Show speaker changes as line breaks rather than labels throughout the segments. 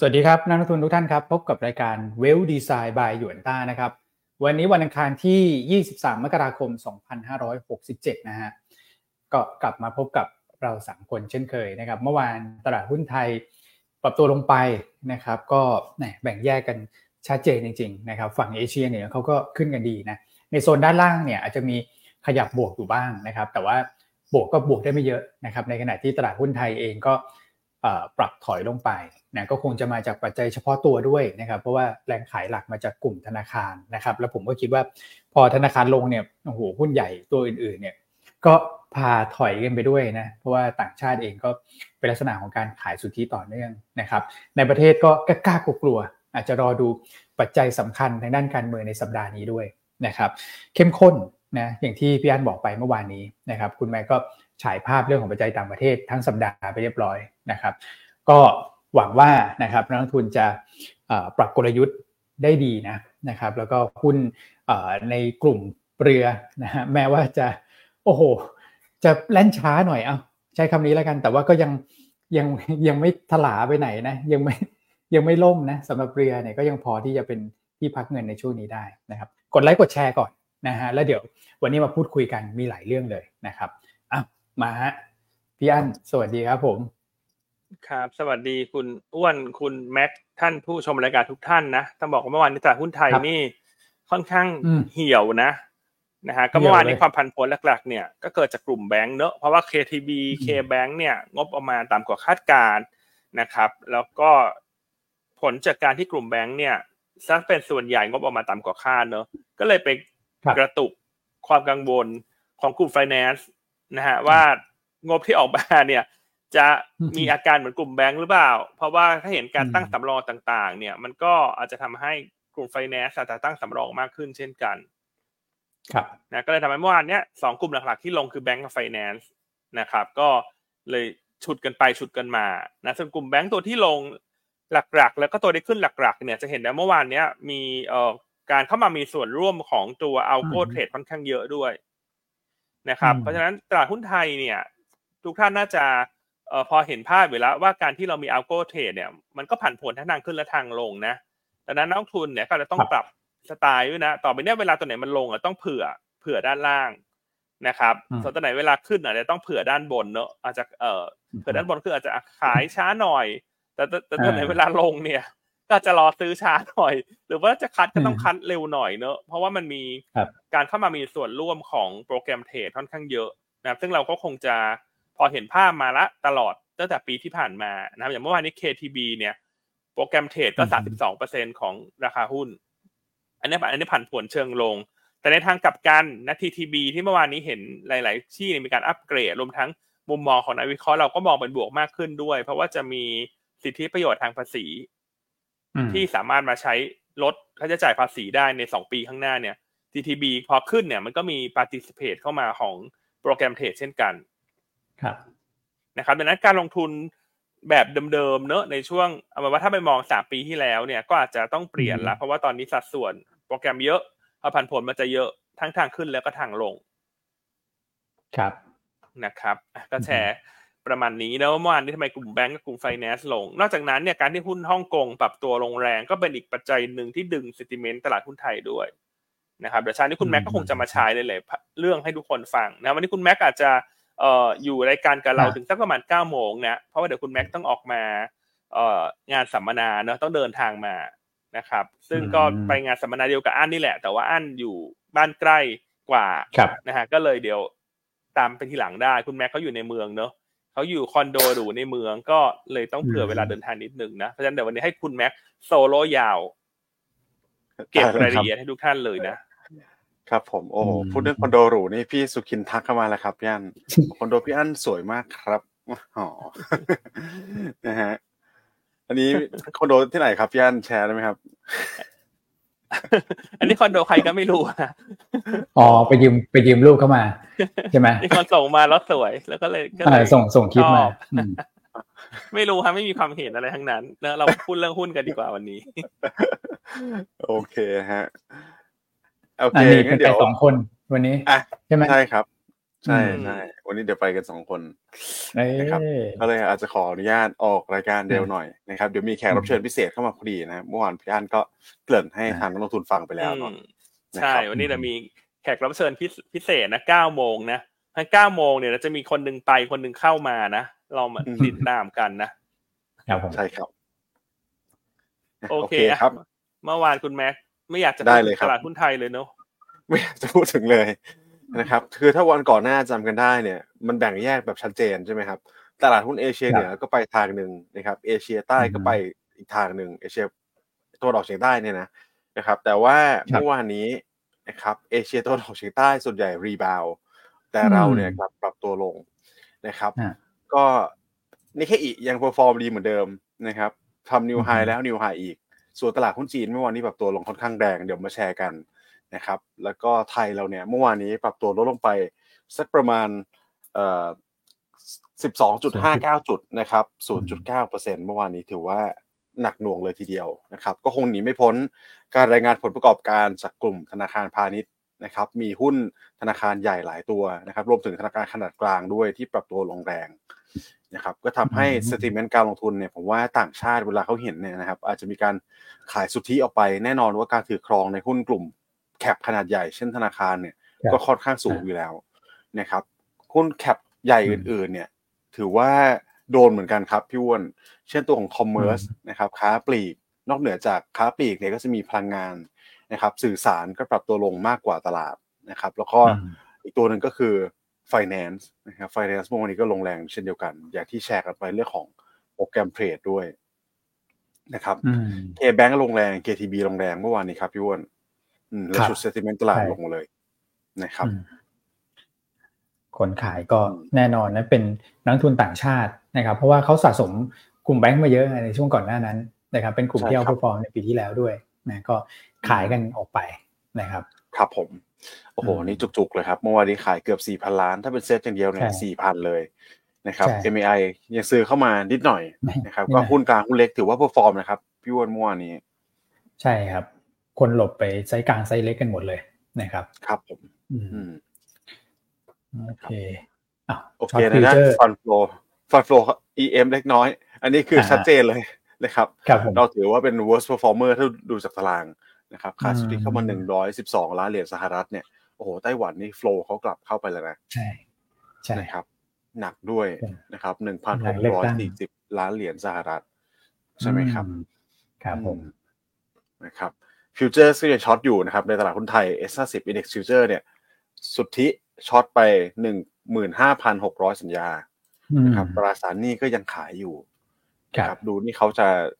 สวัสดีครับนักลงทุนทุกท่านครับ พบกับรายการเวลดีไซน์บายหยวนต้านะครับ วันนี้วันอังคารที่ 23 มกราคม 2567 นะฮะก็กลับมาพบกับเราสามคนเช่นเคยนะครับ เมื่อวานตลาดหุ้นไทยปรับตัวลงไปนะครับ ก็แบ่งแยกกันชัดเจนจริงๆนะครับ ฝั่งเอเชียเนี่ยเขาก็ขึ้นกันดีนะในโซนด้านล่างเนี่ยอาจจะมีขยับบวกอยู่บ้างนะครับ แต่ว่าบวกก็บวกได้ไม่เยอะนะครับ ในขณะที่ตลาดหุ้นไทยเองก็ ปรับถอยลงไปนะก็คงจะมาจากปัจจัยเฉพาะตัวด้วยนะครับเพราะว่าแรงขายหลักมาจากกลุ่มธนาคารนะครับ แล้วผมก็คิดว่าพอธนาคารลงเนี่ยโอ้โหหุ้นใหญ่ตัวอื่นๆเนี่ยก็พาถอยกันไปด้วยนะเพราะว่าต่างชาติเองก็เป็นลักษณะของการขายสุทธิต่อเนื่องนะครับ ในประเทศก็กล้ากลัวอาจจะรอดูปัจจัยสำคัญทางด้านการเมืองในสัปดาห์นี้ด้วยนะครับเข้มข้นนะอย่างที่พี่อันบอกไปเมื่อวานนี้นะครับคุณแม่ก็ฉายภาพเรื่องของปัจจัยต่างประเทศทั้งสัปดาห์ไปเรียบร้อย นะครับ ก็หวังว่านะครับนักลงทุนจะปรับกลยุทธ์ได้ดีนะนะครับ แล้วก็หุ้นในกลุ่มเรือนะฮะแม้ว่าจะโอ้โห จะแล่นช้าหน่อยเอาใช้คำนี้แล้วกัน แต่ว่าก็ยังยังยังไม่ถลาไปไหนนะยังไม่ยังไม่ล่มนะสำหรับเรือเนี่ยก็ยังพอที่จะเป็นที่พักเงินในช่วงนี้ได้นะครับ กดไลค์กดแชร์ก่อนนะฮะแล้วเดี๋ยววันนี้มาพูดคุยกันมีหลายเรื่องเลยนะครับอะมาฮะพี่อั้นสวัสดีครับผม
ครับ สวัสดีคุณอ้วนคุณแม็กท่านผู้ชมรายการทุกท่านนะต้องบอกว่าเมื่อวานนี้ตลาดหุ้นไทยนี่ค่อนข้างเหี่ยวนะนะฮะก็เมื่อวานนี้ความพันผวนหลักๆเนี่ยก็เกิดจากกลุ่มแบงก์เนอะเพราะว่า KTB KBank เนี่ยงบออกมาต่ำกว่าคาดการนะครับ แล้วก็ผลจากการที่กลุ่มแบงก์เนี่ยซักเป็นส่วนใหญ่งบออกมาต่ำกว่าคาดเนอะก็เลยไปกระตุกความกังวลของกลุ่มไฟแนนซ์นะฮะว่างบที่ออกมาเนี่ย จะมีอาการเหมือนกลุ่มแบงค์หรือเปล่า เพราะว่าถ้าเห็นการตั้งสำรองต่างๆ เนี่ย มันก็อาจจะทำให้กลุ่มไฟแนนซ์อาจจะตั้งสำรองมากขึ้นเช่นกัน
ครับ
นะก็เลยทำให้เมื่อวานเนี้ยสองกลุ่มหลักๆที่ลงคือแบงก์กับไฟแนนซ์นะครับ ก็เลยฉุดกันไปฉุดกันมานะส่วนกลุ่มแบงก์ตัวที่ลงหลักๆ แล้วก็ตัวที่ขึ้นหลักๆ เนี่ยจะเห็นได้เมื่อวานเนี้ยมีเอ่อการเข้ามามีส่วนร่วมของตัวอัลโกเทรดค่อนข้างเยอะด้วยนะครับ เพราะฉะนั้นตลาดหุ้นไทยเนี่ย ทุกท่านน่าจะเอ่อ พอเห็นภาพอยู่แล้วว่าการที่เรามีอัลโกเทรดเนี่ยมันก็ผันผวนทั้งทางขึ้นและทางลงนะดังนั้นนักทุนเนี่ยก็จะต้องปรับสไตล์ด้วยนะ ต่อไปเนี้ยเวลาตัวไหนมันลงอะต้องเผื่อเผื่อด้านล่างนะครับ ส่วนตัวไหนเวลาขึ้นอะจะต้องเผื่อด้านบนเนอะอาจจะเอ่อเผื่อด้านบนคืออาจจะขายช้าหน่อย แต่แต่ตัวไหนเวลาลงเนี่ย ก็จะรอซื้อช้าหน่อย หรือว่าจะคัดก็ต้องคัดเร็วหน่อยเนอะเพราะว่ามันมีการเข้ามามีส่วนร่วมของโปรแกรมเทรดค่อนข้างเยอะนะซึ่งเราก็คงจะ พอเห็นภาพมาละตลอดตั้งแต่ปีที่ผ่านมานะครับอย่างเมื่อวานนี้ KTB เนี่ย โปรแกรมเทรดก็ 32%ของราคาหุ้น อันนี้อันนี้ผันผวนเชิงลง แต่ในทางกลับกันนะ TTB ที่เมื่อวานนี้เห็นหลาย ๆ ที่มีการอัปเกรดรวมทั้งมุมมองของนักวิเคราะห์เราก็มองเป็นบวกมากขึ้นด้วย เพราะว่าจะมีสิทธิประโยชน์ทางภาษี ที่สามารถมาใช้ลดค่าใช้จ่ายภาษีได้ในสองปีข้างหน้าเนี่ย TTB พอขึ้นเนี่ยมันก็มี participate เข้ามาของโปรแกรมเทรดเช่นกัน
ครับ
นะครับดังนั้นการลงทุนแบบเดิมๆเนอะในช่วงเอาเป็นว่าถ้าไปมองสามปีที่แล้วเนี่ยก็อาจจะต้องเปลี่ยนละเพราะว่าตอนนี้สัดส่วนโปรแกรมเยอะพอผันผลมันจะเยอะทั้งทางขึ้นแล้วก็ทางลง
ครับ
นะครับก็แชร์ประมาณนี้นะว่าเมื่อวานนี้ทำไมกลุ่มแบงก์กับกลุ่มไฟแนนซ์ลง นอกจากนั้นเนี่ยการที่หุ้นฮ่องกงปรับตัวลงแรงก็เป็นอีกปัจจัยหนึ่งที่ดึงซิติเมนต์ตลาดหุ้นไทยด้วยนะครับเดี๋ยวชานี้คุณแม็กก็คงจะมาใช้เลยเลยเรื่องให้ทุกคนฟังนะวันนี้คุณแม็กอาจจะ เอ่ออยู่รายการกับเราถึงสักประมาณเก้าโมงนะเพราะว่าเดี๋ยวคุณแม็กต้องออกมาเอ่องานสัมมนาเนาะต้องเดินทางมานะครับ ซึ่งก็ไปงานสัมมนาเดียวกับอันนี่แหละ แต่ว่าอันอยู่บ้านใกล้กว่านะฮะก็เลยเดี๋ยวตามไปทีหลังได้ คุณแม็กเขาอยู่ในเมืองเนาะเขาอยู่คอนโดหรูในเมืองก็เลยต้องเผื่อเวลาเดินทางนิดนึงนะเพราะฉะนั้นเดี๋ยววันนี้ให้คุณแม็กโซโล่ยาว เก็บรายละเอียดให้ทุกท่านเลยนะ
ครับผมโอ้พูดเรื่องคอนโดหรูนี่พี่สุขินทักเข้ามาแล้วครับพี่อันคอนโดพี่อันสวยมากครับอ๋อนะฮะอันนี้คอนโดที่ไหนครับพี่อันแชร์ได้ไหมครับ
อันนี้คอนโดใครก็ไม่รู้นะ
อ๋อไปยืมไปยืมรูปเข้ามา ใช่ไหม
มีคนส่งมาแล้วสวย แล้วก็เลยก็
เลยส่งส่งคลิปมา
ไม่รู้ครับไม่มีความเห็นอะไรทั้งนั้นเนะเราพูดเรื่องหุ้นกันดีกว่าวันนี้
โอเคฮะ
โอเคงั้นเดี๋ยวสองคนวันนี้
อะ
ใช่ไหม
ใช่ครับ ใช่
อืม
ใช่วันนี้เดี๋ยวไปกันสองคน
เอ้ย
นะครับก็เลยอาจจะขออนุญาตออกรายการเร็วหน่อยนะครับเดี๋ยวมีแขกรับเชิญพิเศษเข้ามาพอดีนะครับเมื่อวานพี่อันก็เกริ่นให้
อ่า
ทางนักลงทุนฟังไปแล้วเนาะ
อืม
นะ
ใช่
ครับ
วันนี้เรามีแขกรับเชิญพิเศพิเศษนะเก้าโมงนะทั้งเก้าโมงเนี่ยเราจะมีคนหนึ่งไปคนหนึ่งเข้ามานะเรามา
อืม
ติดตามกันนะ
ครับผม
ใช่ครับ
โอเค
อะ
ครับ เมื่อวานคุณแม็ก ไม่อยากจะ
ได้
พูด
เลย
ถึง
ครับ
ตลาดหุ้นไทยเลยเนอะ
ไม่อยากจะพูดถึงเลยนะครับ คือถ้าวันก่อนหน้าจำกันได้เนี่ย มันแบ่งแยกแบบชัดเจนใช่ไหมครับตลาดหุ้นเอเชียเหนือก็ไปทางหนึ่งนะครับ เอเชียใต้ก็ไปอีกทางหนึ่งเอเชียตะวันออกเฉียงใต้เนี่ยนะนะครับ แต่ว่าเมื่อวานนี้นะครับ เอเชียตะวันออกเฉียงใต้ส่วนใหญ่รีบาวแต่เราเนี่ยกลับปรับตัวลงนะครับ
อ่า
ก็นิเคอิยัง perform ดีเหมือนเดิมนะครับทำ new high
อือฮึ
แล้ว new high อีก ส่วนตลาดหุ้นจีนเมื่อวานนี้ปรับตัวลงค่อนข้างแดงเดี๋ยวมาแชร์กันนะครับ แล้วก็ไทยเราเนี่ยเมื่อวานนี้ปรับตัวลดลงไปสักประมาณเอ่อ12.59 จุดนะครับ 0.9%เมื่อวานนี้ถือว่าหนักหน่วงเลยทีเดียวนะครับ ก็คงหนีไม่พ้นการรายงานผลประกอบการจากกลุ่มธนาคารพาณิชย์ นะครับมีหุ้นธนาคารใหญ่หลายตัวนะครับรวมถึงธนาคารขนาดกลางด้วยที่ปรับตัวลงแรงนะครับก็ทำให้
อืม
sentiment การลงทุนเนี่ยผมว่าต่างชาติเวลาเขาเห็นเนี่ยนะครับอาจจะมีการขายสุทธิออกไปแน่นอนว่าการถือครองในหุ้นกลุ่ม cap ขนาดใหญ่เช่นธนาคารเนี่ย
ครับ
ก็ค่อนข้างสูง
ครับ
อยู่แล้วนะครับหุ้น cap ใหญ่อื่นๆเนี่ยถือว่าโดนเหมือนกันครับพี่อ้วนเช่นตัวของ commerce นะครับค้าปลีกนอกเหนือจากค้าปลีกเนี่ยก็จะมีพลังงาน นะครับสื่อสารก็ปรับตัวลงมากกว่าตลาดนะครับ แล้วก็
อืม
อีกตัวหนึ่งก็คือ finance นะครับ finance เมื่อวานนี้ก็ลงแรงเช่นเดียวกัน อย่างที่แชร์กันไปเรื่องของโปรแกรมเทรดด้วยนะครับ
อืม
K-Bank ลงแรง KTB ลงแรงเมื่อวานนี้ครับพี่อ้วนอืมแล้ว
ครับ
ชุด sentiment ตลาด
ใช่
ลงเลยนะครับ
อืมคนขายก็
อืม
แน่นอนนะเป็นนักลงทุนต่างชาตินะครับ เพราะว่าเขาสะสมกลุ่มแบงก์มาเยอะในช่วงก่อนหน้านั้นนะครับ เป็นกลุ่มที่ outperform ในปีที่แล้วด้วยนะก็ ขายกันออกไปนะครับ
ครับผม โอ้โห
อืม
นี่จุกๆเลยครับ เมื่อวานนี้ขายเกือบ4,000ล้าน ถ้าเป็นเซตอย่างเดียวเนี่ย
ใช่
4,000เลยนะครับ
ใช่
MAI ยังซื้อเข้ามานิดหน่อยนะครับ
นิดหน่
ก็
อย
หุ้นกลางหุ้นเล็กถือว่า perform นะครับ พี่อ้วนเมื่อวานนี้
ใช่ครับ คนหลบไปไซส์กลางไซส์เล็กกันหมดเลยนะครับ
ครับผม
อืม
อืม
โอเคอะ
โอเค
ช็อต
นะ
ฟิว
นะ
เจอร์
ฟันโฟลฟันโฟล EM เล็กน้อย อันนี้คืออาชัดเจนเลยนะครับ
ครับผม
เราถือว่าเป็น worst performer ถ้าดูจากตาราง นะครับค่า
อืม
สุทธิเข้ามา112ล้านเหรียญสหรัฐเนี่ยโอ้โหไต้หวันนี่ flow เขากลับเข้าไปแล้วนะ
ใช่ใช่
นะครับ หนักด้วย
ใช่
นะครับ
หลังเลือกตั้ง
1,640ล้านเหรียญสหรัฐ ใช่ไหมครับ
อืครับผม
อืนะครับ future ก็ยัง short อยู่นะครับ ในตลาดหุ้นไทย S50 Index Future เนี่ย สุทธิช็อตไป15,600สัญญานะครับตราสารหนี้ก็ยังขายอยู่
ครับ
นะครับดูนี่เขาจะหืม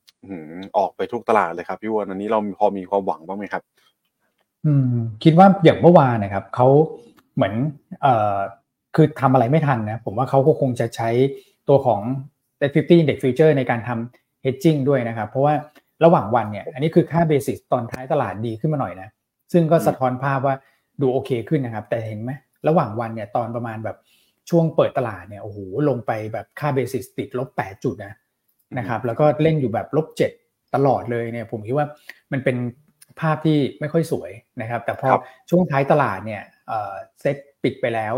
ออกไปทุกตลาดเลยครับพี่วอนอันนี้เราพอมีความหวังบ้างไหมครับ
อืม คิดว่าอย่างเมื่อวานนะครับเขาเหมือนเอ่อคือทำอะไรไม่ทันนะผมว่าเขาก็คงจะใช้ตัวของ50 Index Future ในการทำ hedging ด้วยนะครับ เพราะว่าระหว่างวันเนี่ย อันนี้คือค่าเบสิสตอนท้ายตลาดดีขึ้นมาหน่อยนะ ซึ่งก็สะท้อนภาพว่าดูโอเคขึ้นนะครับ แต่เห็นไหมระหว่างวันเนี่ยตอนประมาณแบบช่วงเปิดตลาดเนี่ยโอ้โหลงไปแบบค่าเบสิสติดลบ 8 จุดนะ นะครับแล้วก็เล่นอยู่แบบลบ7ตลอดเลยเนี่ยผมคิดว่ามันเป็นภาพที่ไม่ค่อยสวยนะครับ แต่พอ
ครับ
ช่วงท้ายตลาดเนี่ยเอ่อเซ็ตปิดไปแล้ว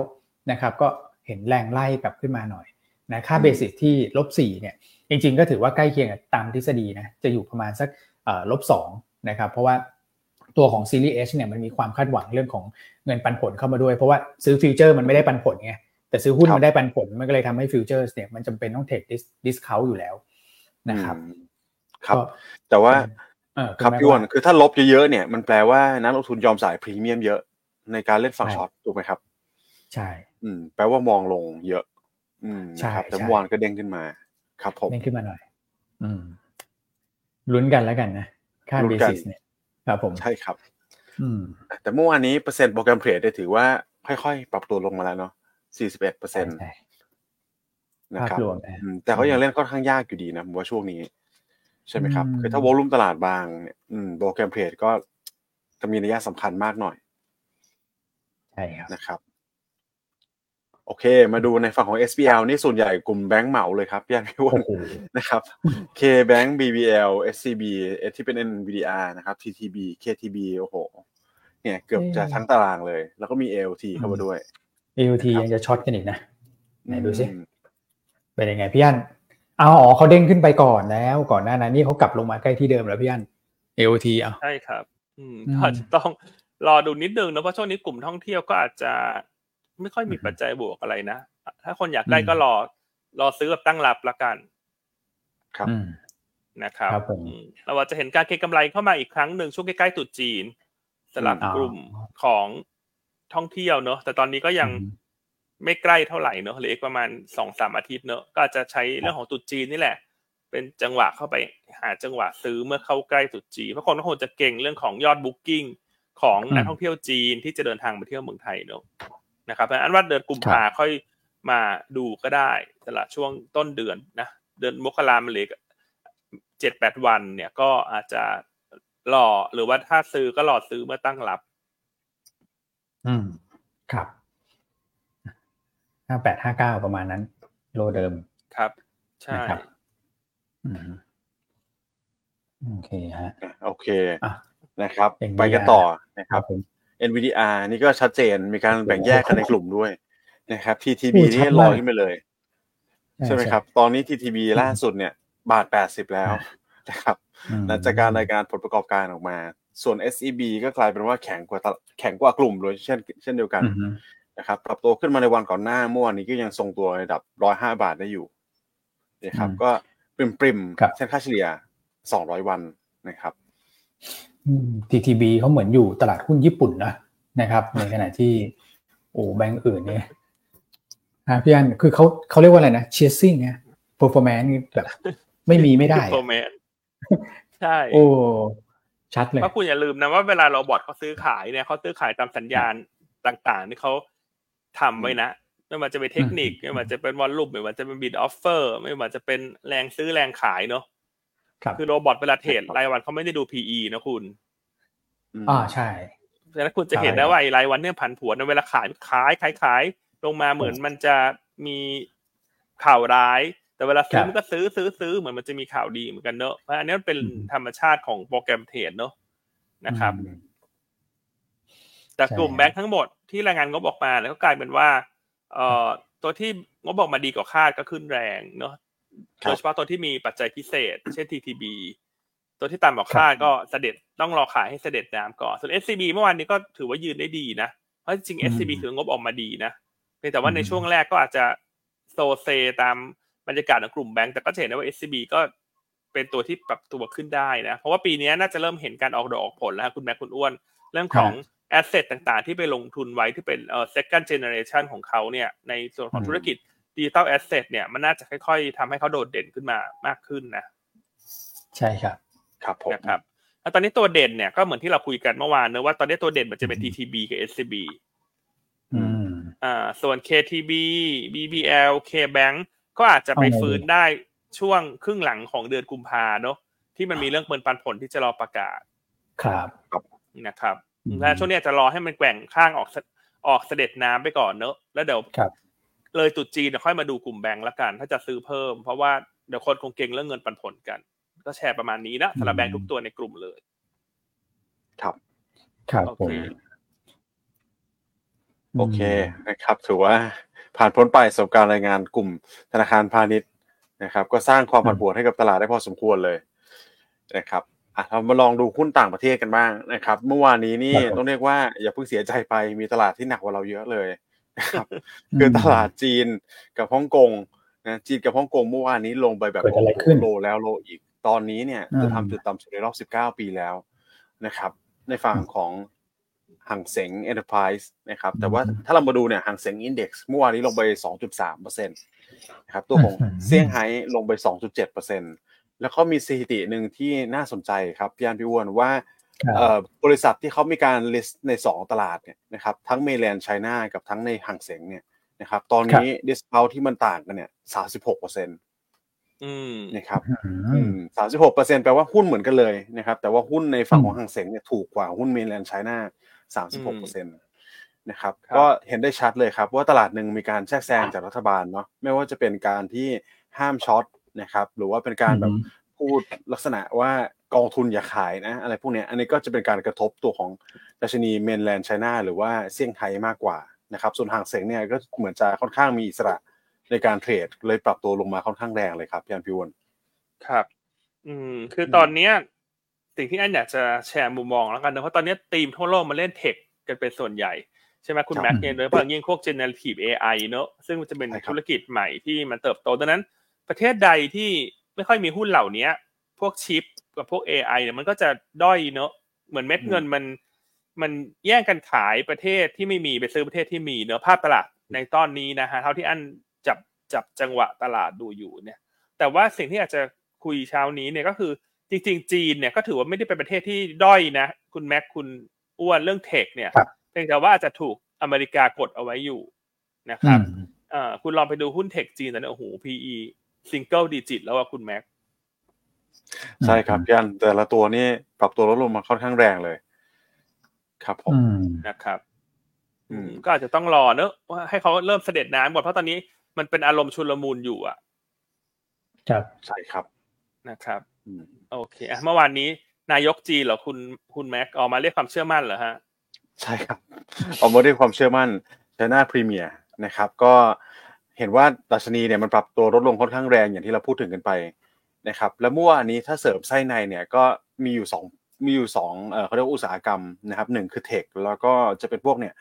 นะครับก็เห็นแรงไล่กลับขึ้นมาหน่อยนะค่าเบสิสที่ลบ4เนี่ยจริงๆก็ถือว่าใกล้เคียงกับตามทฤษฎีนะจะอยู่ประมาณสักเอ่อลบ2นะครับเพราะว่าตัวของซีรีส์ H เนี่ยมันมีความคาดหวังเรื่องของเงินปันผลเข้ามาด้วย เพราะว่าซื้อ future มันไม่ได้ปันผลไงแต่ซื้อหุ้น
ครับ
มันได้ปันผลมันก็เลยทำให้ future เนี่ยมันจำเป็นต้อง take discount อยู่แล้ว นะครับ
อืมครับ
ก็
แต่ว่า
เออ
ครับ
ณแม่
พี่อ้วนคือถ้าลบเยอะๆเนี่ยมันแปลว่านักลงทุนยอมจ่ายพรีเมียมเยอะในการเล่นฝั่ง
ใช่
short ถูกไหมครับ
ใช่
อืม แปลว่ามองลงเยอะ อืม
ใช่
นะครับแต่
ใช่
เมื่อวานก็เด้งขึ้นมา ครับผม
เล่นขึ้นมาหน่อย อืมลุ้นกันแล้วกันนะค่า
ลุ้
เบ
นกัน
สิสเนี่ยครับผม
ใช่ครับ
อืม
แต่เมื่อวานนี้เปอร์เซ็นต์โปรแกรมเทรดได้ถือว่าค่อยๆ ปรับตัวลงมาแล้วเนาะ41เปอร์เซ็นต์
ใช่
นะ
ภาพ
ครับ
รวมนะ
อืมแต่ก็ยังเล่นค่อนข้างยากอยู่ดีนะผมว่าช่วงนี้ ใช่ไหมครับ
อืม
คือถ้าวอลุ่มตลาดบางเนี่ยอืมโปรแกรมเทรดก็จะมีนัยสำคัญมากหน่อย
ใช่ครับ
นะครับ โอเค มาดูในฝั่งของ SBL นี่ส่วนใหญ่กลุ่มแบงก์เหมาเลยครับพี่อันพี่วอน
โอ้โห
นะครับ K-Bank BBL SCB เอที่เป็น NVDR นะครับ TTB KTB โอ้โห เนี่ย เกือบจะ
เอ๊ะ
ทั้งตารางเลย แล้วก็มี ALT เข้ามาด้วย
AOT ยังจะช็อตกันอีกนะไหนดูสิ เป็นยังไงพี่อันเอาอ๋อเขาเด้งขึ้นไปก่อนแล้ว ก่อนหน้านั้นนี่เขากลับลงมาใกล้ที่เดิมแล้วพี่อัน AOT อะ
ใช่ครับ อืมก็จะต้องรอดูนิดนึงนะเพราะช่วงนี้กลุ่มท่องเที่ยวก็อาจจะไม่ค่อยมีปัจจัยบวกอะไรนะ ถ้าคนอยากได้ก็รอ รอซื้อแบบตั้งรับละกัน
ครับ
นะครับเราว่าจะเห็นการเก็งกำไรเข้ามาอีกครั้งหนึ่งช่วงใกล้ๆตุดจีนสลับกลุ่มของท่องเที่ยวเนอะแต่ตอนนี้ก็ยัง ไม่ใกล้เท่าไหร่เนอะเหลืออีกประมาณสองสามอาทิตย์เนอะก็จะใช้เรื่องของตุดจีนนี่แหละ เป็นจังหวะเข้าไปหาจังหวะซื้อเมื่อเข้าใกล้ตุดจีนเพราะคนก็คงจะเก่งเรื่องของยอดบุ๊กิ้งของนักท่องเที่ยวจีนที่จะเดินทางมาเที่ยวเมืองไทยเนอะนะครับเพราะอันว่าเดือนกุมภาค่อยมาดูก็ได้ตลาดช่วงต้นเดือนนะเดือนมกรามันเหลือเจ็ดแปดวัน เนี่ยก็อาจจะรอหรือว่าถ้าซื้อก็รอซื้อเมื่อตั้งรับ
อืมครับ ห้าแปดห้าเก้าประมาณนั้น โลเดิม
ครับ ใช่ครับ
โอเคฮะ
โอเคนะครับ ไปกันต่อนะครับ NVDR นี่ก็ชัดเจนมีการแบ่งแยกกันในกลุ่มด้วยนะครับ TTB นี่ลอยขึ้นไปเลย ใช่ไหมครับ ตอนนี้ TTB ล่าสุดเนี่ย บาทแปดสิบแล้วนะครับหลังจากการรายการผลประกอบการออกมา ส่วน SEB ก็กลายเป็นว่าแข็งกว่าแข็งกว่ากลุ่มเลยเช่น เช่นเดียวกัน นะครับปรับตัวขึ้นมาในวันก่อนหน้าเมื่อวานนี้ก็ยังทรงตัวระดับร้อยห้าบาทได้อยู่นะครับ ก็ปริ่มปริ่มเส้นค่าเฉลี่ยสองร้อยวันนะครับ
TTB เขาเหมือนอยู่ตลาดหุ้นญี่ปุ่นนะนะครับ ในขณะที่โอ้แบงก์อื่นเนี่ยพี่อันคือเขาเขาเรียกว่าอะไรนะเชียร์ซิ่งเนี่ย performance แบบไม่มีไม่ได้ perf ormance
ใช่
โอ้ชัดเลย
เพราะคุณอย่าลืมนะว่าเวลา robot เขาซื้อขายเนี่ยเขาซื้อขายตามสัญญาณต่างๆ ที่เขา ทำไว้นะ ไม่ว่าจะเป็นเทคนิค ไม่ว่าจะเป็น volume ไม่ว่าจะเป็น bid offer ไม่ว่าจะเป็นแรงซื้อแรงขายเนาะคือ robot เวลา trade รายวันเขาไม่ได้ดู PE นะคุณ
อ่าใช่
ฉะนั้นคุณจะเห็นได้ว่ารายวันเนี่ยผันผวนในเวลาขายขายขายขายลงมาเหมือนมันจะมีข่าวร้าย แต่เวลาซื้อมันก็ซื้อซื้อซื้อเหมือนมันจะมีข่าวดีเหมือนกันเนอะเพราะอันนี้เป็นธรรมชาติของ program trade เนอะนะครับ จากกลุ่มแบงค์ทั้งหมด ที่รายงานงบออกมาแล้วก็กลายเป็นว่าเอ่อตัวที่งบออกมาดีกว่าคาดก็ขึ้นแรงเนอะโดยเฉพาะตัวที่มีปัจจัยพิเศษ เช่น TTB ตัวที่ต่ำกว่าคาดก็เสด็จต้องรอขายให้เสด็จน้ำก่อน ส่วน SCB เมื่อวานนี้ก็ถือว่ายืนได้ดีนะ เพราะจริง SCB ถืองบออกมาดีนะเพียงแต่ว่าในช่วงแรกก็อาจจะโซเซตามบรรยากาศของกลุ่มแบงก์แต่ก็เห็นได้ว่า SCB ก็เป็นตัวที่ปรับตัวขึ้นได้นะ เพราะว่าปีนี้น่าจะเริ่มเห็นการออกดอกออกผลแล้วคุณแม็กคุณอ้วน เรื่องของ asset ต่างๆ ที่ไปลงทุนไว้ที่เป็นเอ่อ second generation ของเขาเนี่ยในส่วนของธุรกิจ digital asset เนี่ยมันน่าจะค่อยๆทำให้เขาโดดเด่นขึ้นมามากขึ้นนะ
ใช่ครับ
ครับผม
นะครับแล้วตอนนี้ตัวเด่นเนี่ยก็เหมือนที่เราคุยกันเมื่อวานเนอะว่าตอนนี้ตัวเด่นมันจะเป็น TTB กับ SCB อ่าส่วน KTB BBL KBank ก็อาจจะไปฟื้นได้ช่วงครึ่งหลังของเดือนกุมภาเนาะที่มันมีเรื่องเปินปันผลที่จะรอประกาศ
ครับ
นะครับ และช่วงนี้จะรอให้มันแกว่งข้างออกออกเสด็จน้ำไปก่อนเนอะแล้วเดี๋ยวเลยตุดจีนค่อยมาดูกลุ่มแบงก์ละกัน ถ้าจะซื้อเพิ่ม เพราะว่าเดี๋ยวคนคงเก่งเรื่องเงินปันผลกัน ก็แชร์ประมาณนี้นะสำหรับแบงก์ทุกตัวในกลุ่มเลย
ครับ
ครับผม
โอเคนะครับ ถือว่าผ่านพ้นไปสบการรายงานกลุ่มธนาคารพาณิชย์นะครับ ก็สร้างความผันผวนให้กับตลาดได้พอสมควรเลยนะครับ อะเรามาลองดูหุ้นต่างประเทศกันบ้างนะครับ เมื่อวานนี้นี่ต้องเรียกว่าอย่าเพิ่งเสียใจไปมีตลาดที่หนักกว่าเราเยอะเลยนะครับคือตลาดจีนกับฮ่องกงนะจีนกับฮ่องกงเมื่อวานนี้ลงไปแบบโลแล้วโลอีกตอนนี้เนี่ยจะทำจุดต่ำสุดในรอบ 19 ปีแล้วนะครับ ในฝั่งของห่างเสง Enterprise นะครับแต่ว่าถ้าเรามาดูเนี่ยห่างเสง Index เมื่อวานนี้ลงไป 2.3%นะครับตัวของเซี่ยงไฮ้ลงไป 2.7% แล้วเขามีสถิติหนึ่งที่น่าสนใจครับพี่อันพี่อ้วนว่าบริษัทที่เขามีการ list ใน 2 ตลาดเนี่ยนะครับทั้งเมลแลนด์ไชน่ากับทั้งในห่างเสงเนี่ยนะครับตอนนี้ discount ที่มันต่างกันเนี่ย36%นะครับสามสิบหกเปอร์เซ็นแปลว่าหุ้นเหมือนกันเลยนะครับ แต่ว่าหุ้นในฝั่งของฮั่งเส็งเนี่ยถูกกว่าหุ้น Mainland China สามสิบหกเปอร์เซ็นต์นะครับก็เห็นได้ชัดเลยครับว่าตลาดหนึ่งมีการแทรกแซงจากรัฐบาลเนาะไม่ว่าจะเป็นการที่ห้าม short นะครับ หรือว่าเป็นการแบบพูดลักษณะว่ากองทุนอย่าขายนะ อะไรพวกนี้อันนี้ก็จะเป็นการกระทบตัวของดัชนี Mainland China หรือว่าเซี่ยงไฮ้มากกว่านะครับส่วนฮั่งเส็งเนี่ยก็เหมือนจะค่อนข้างมีอิสระในการเทรดเลยปรับตัวลงมาค่อนข้างแรงเลยครับพี่อันพิวน
ครับ อืม คือตอนเนี้ยสิ่งที่อันอยากจะแชร์มุมมองแล้วกันนะเพราะตอนนี้ทีมทั่วโลกมาเล่นเทคกันเป็นส่วนใหญ่ใช่ไหมคุณแม็กเนี่ยโดยเฉพาะยิ่งพวก generative AI เนอะซึ่งมันจะเป็นธุรกิจใหม่ที่มันเติบโตดังนั้น ประเทศใดที่ไม่ค่อยมีหุ้นเหล่านี้พวกชิปกับพวก AI เนี่ยมันก็จะด้อยเนอะเหมือนเม็ดเงินมันมันแย่งกันขายประเทศที่ไม่มีไปซื้อประเทศที่มีเนอะภาพตลาดในตอนนี้นะฮะเท่าที่อันจับจับจังหวะตลาดดูอยู่เนี่ย แต่ว่าสิ่งที่อาจจะคุยเช้านี้เนี่ยก็คือจริงๆ จีนเนี่ยก็ถือว่าไม่ได้เป็นประเทศที่ด้อยนะ คุณแม็กคุณอ้วนเรื่อง tech เนี่ยเพียงแต่ว่าอาจจะถูกอเมริกากดเอาไว้อยู่นะครับอ่าคุณลองไปดูหุ้น tech จีนตอนนี้โอ้โห PE single digit แล้วว่าคุณแม็ก
ใช่ครับพี่อันแต่ละตัวนี่ปรับตัวลดลงมาค่อนข้างแรงเลย ครับผม
นะครับอืมก็อาจจะต้องรอเนอะว่าให้เขาเริ่มเสด็จน้ำก่อนเพราะตอนนี้มันเป็นอารมณ์ชุลมุนอยู่อะ
ครับ
ใช่ครับ
นะครับโอเคอะเมื่อวานนี้ นายกจีเหรอคุณคุณแม็กออกมาเรียกความเชื่อมั่นเหรอฮะ
ใช่ครับ ออกมาเรียกความเชื่อมั่นชน่าพรีเมียร์นะครับ ก็เห็นว่าดัชนีเนี่ยมันปรับตัวลดลงค่อนข้างแรงอย่างที่เราพูดถึงกันไปนะครับและเมื่อวานนี้ถ้าเสริมไส้ในเนี่ยก็มีอยู่สองมีอยู่สองเออเขาเรียกอุตสาหกรรมนะครับหนึ่งคือ tech แล้วก็จะเป็นพวกเนี่ย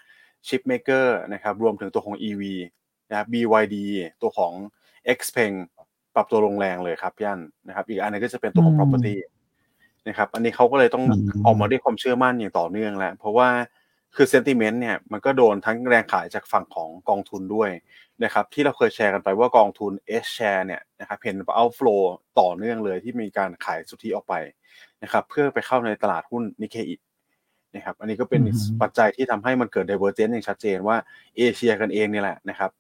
chip maker นะครับรวมถึงตัวของ EV นะครับ BYD ตัวของ Xpeng ปรับตัวลงแรงเลยครับพี่อันนะครับ อีกอันนึงก็จะเป็นตัวของ property นะครับอันนี้เขาก็เลยต้องออกมาด้วยความเชื่อมั่นอย่างต่อเนื่องแล้วเพราะว่าคือ sentiment เนี่ยมันก็โดนทั้งแรงขายจากฝั่งของกองทุนด้วย นะครับที่เราเคยแชร์กันไปว่ากองทุน H share เนี่ยนะครับเห็น outflowต่อเนื่องเลยที่มีการขายสุทธิออกไปนะครับเพื่อไปเข้าในตลาดหุ้นนิเคอินะครับอันนี้ก็เป็นปัจจัยที่ทำให้มันเกิด divergent อย่างชัดเจนว่าเอเชียกันเองเนี่ยแหละนะครับ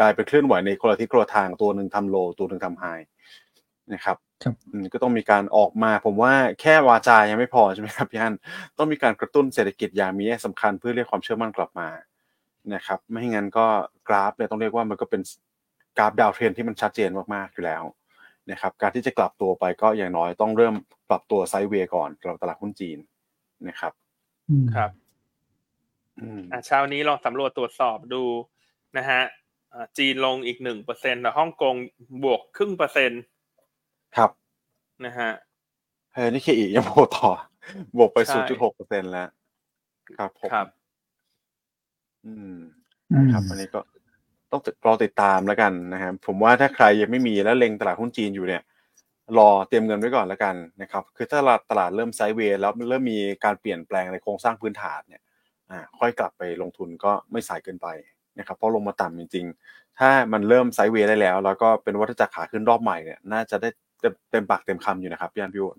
กลายเป็นเคลื่อนไหวในคนละทิศคนละทางตัวหนึ่งทำ low ตัวหนึ่งทำ high นะครับก็ต้องมีการออกมาผมว่าแค่วาจายังไม่พอใช่ไหมครับพี่อันต้องมีการกระตุ้นเศรษฐกิจอย่างมีสำคัญเพื่อเรียกความเชื่อมั่นกลับมา นะครับไม่งั้นก็กราฟเนี่ยต้องเรียกว่ามันก็เป็นกราฟ downtrend ที่มันชัดเจนมากๆอยู่แล้วนะครับการที่จะกลับตัวไปก็อย่างน้อยต้องเริ่มปรับตัว sideway ก่อนสำหรับตลาดหุ้นจีนนะครับ
ครับอ่าเช้านี้ลองสำรวจตรวจสอบดูนะฮะจีนลงอีกหนึ่งเปอร์เซ็นต์แต่ฮ่องกงบวกครึ่งเปอร์เซ็นต์
ครับ
นะฮะ
เฮ้ยนิเคอิยังโบต่อบวกไปศูนย์จุดหกเปอร์เซ็นต์แล้วครับผม
ครับ
อืมครับอันนี้ก็ต้องรอติดตามแล้วกันนะครับผมว่าถ้าใครยังไม่มีแล้วเล็งตลาดหุ้นจีนอยู่เนี่ย รอเตรียมเงินไว้ก่อนแล้วกันนะครับ คือถ้าตลาดเริ่มไซด์เวย์แล้วเริ่มมีการเปลี่ยนแปลงในโครงสร้างพื้นฐานเนี่ยอ่าค่อยกลับไปลงทุนก็ไม่สายเกินไปนะครับเพราะลงมาต่ำจริง ๆ ถ้ามันเริ่มไซด์เวย์ได้แล้ว แล้วก็เป็นวัฏจักรขาขึ้นรอบใหม่เนี่ยน่าจะได้เต็มปากเต็มคำอยู่นะครับพี่อันพี่ว
น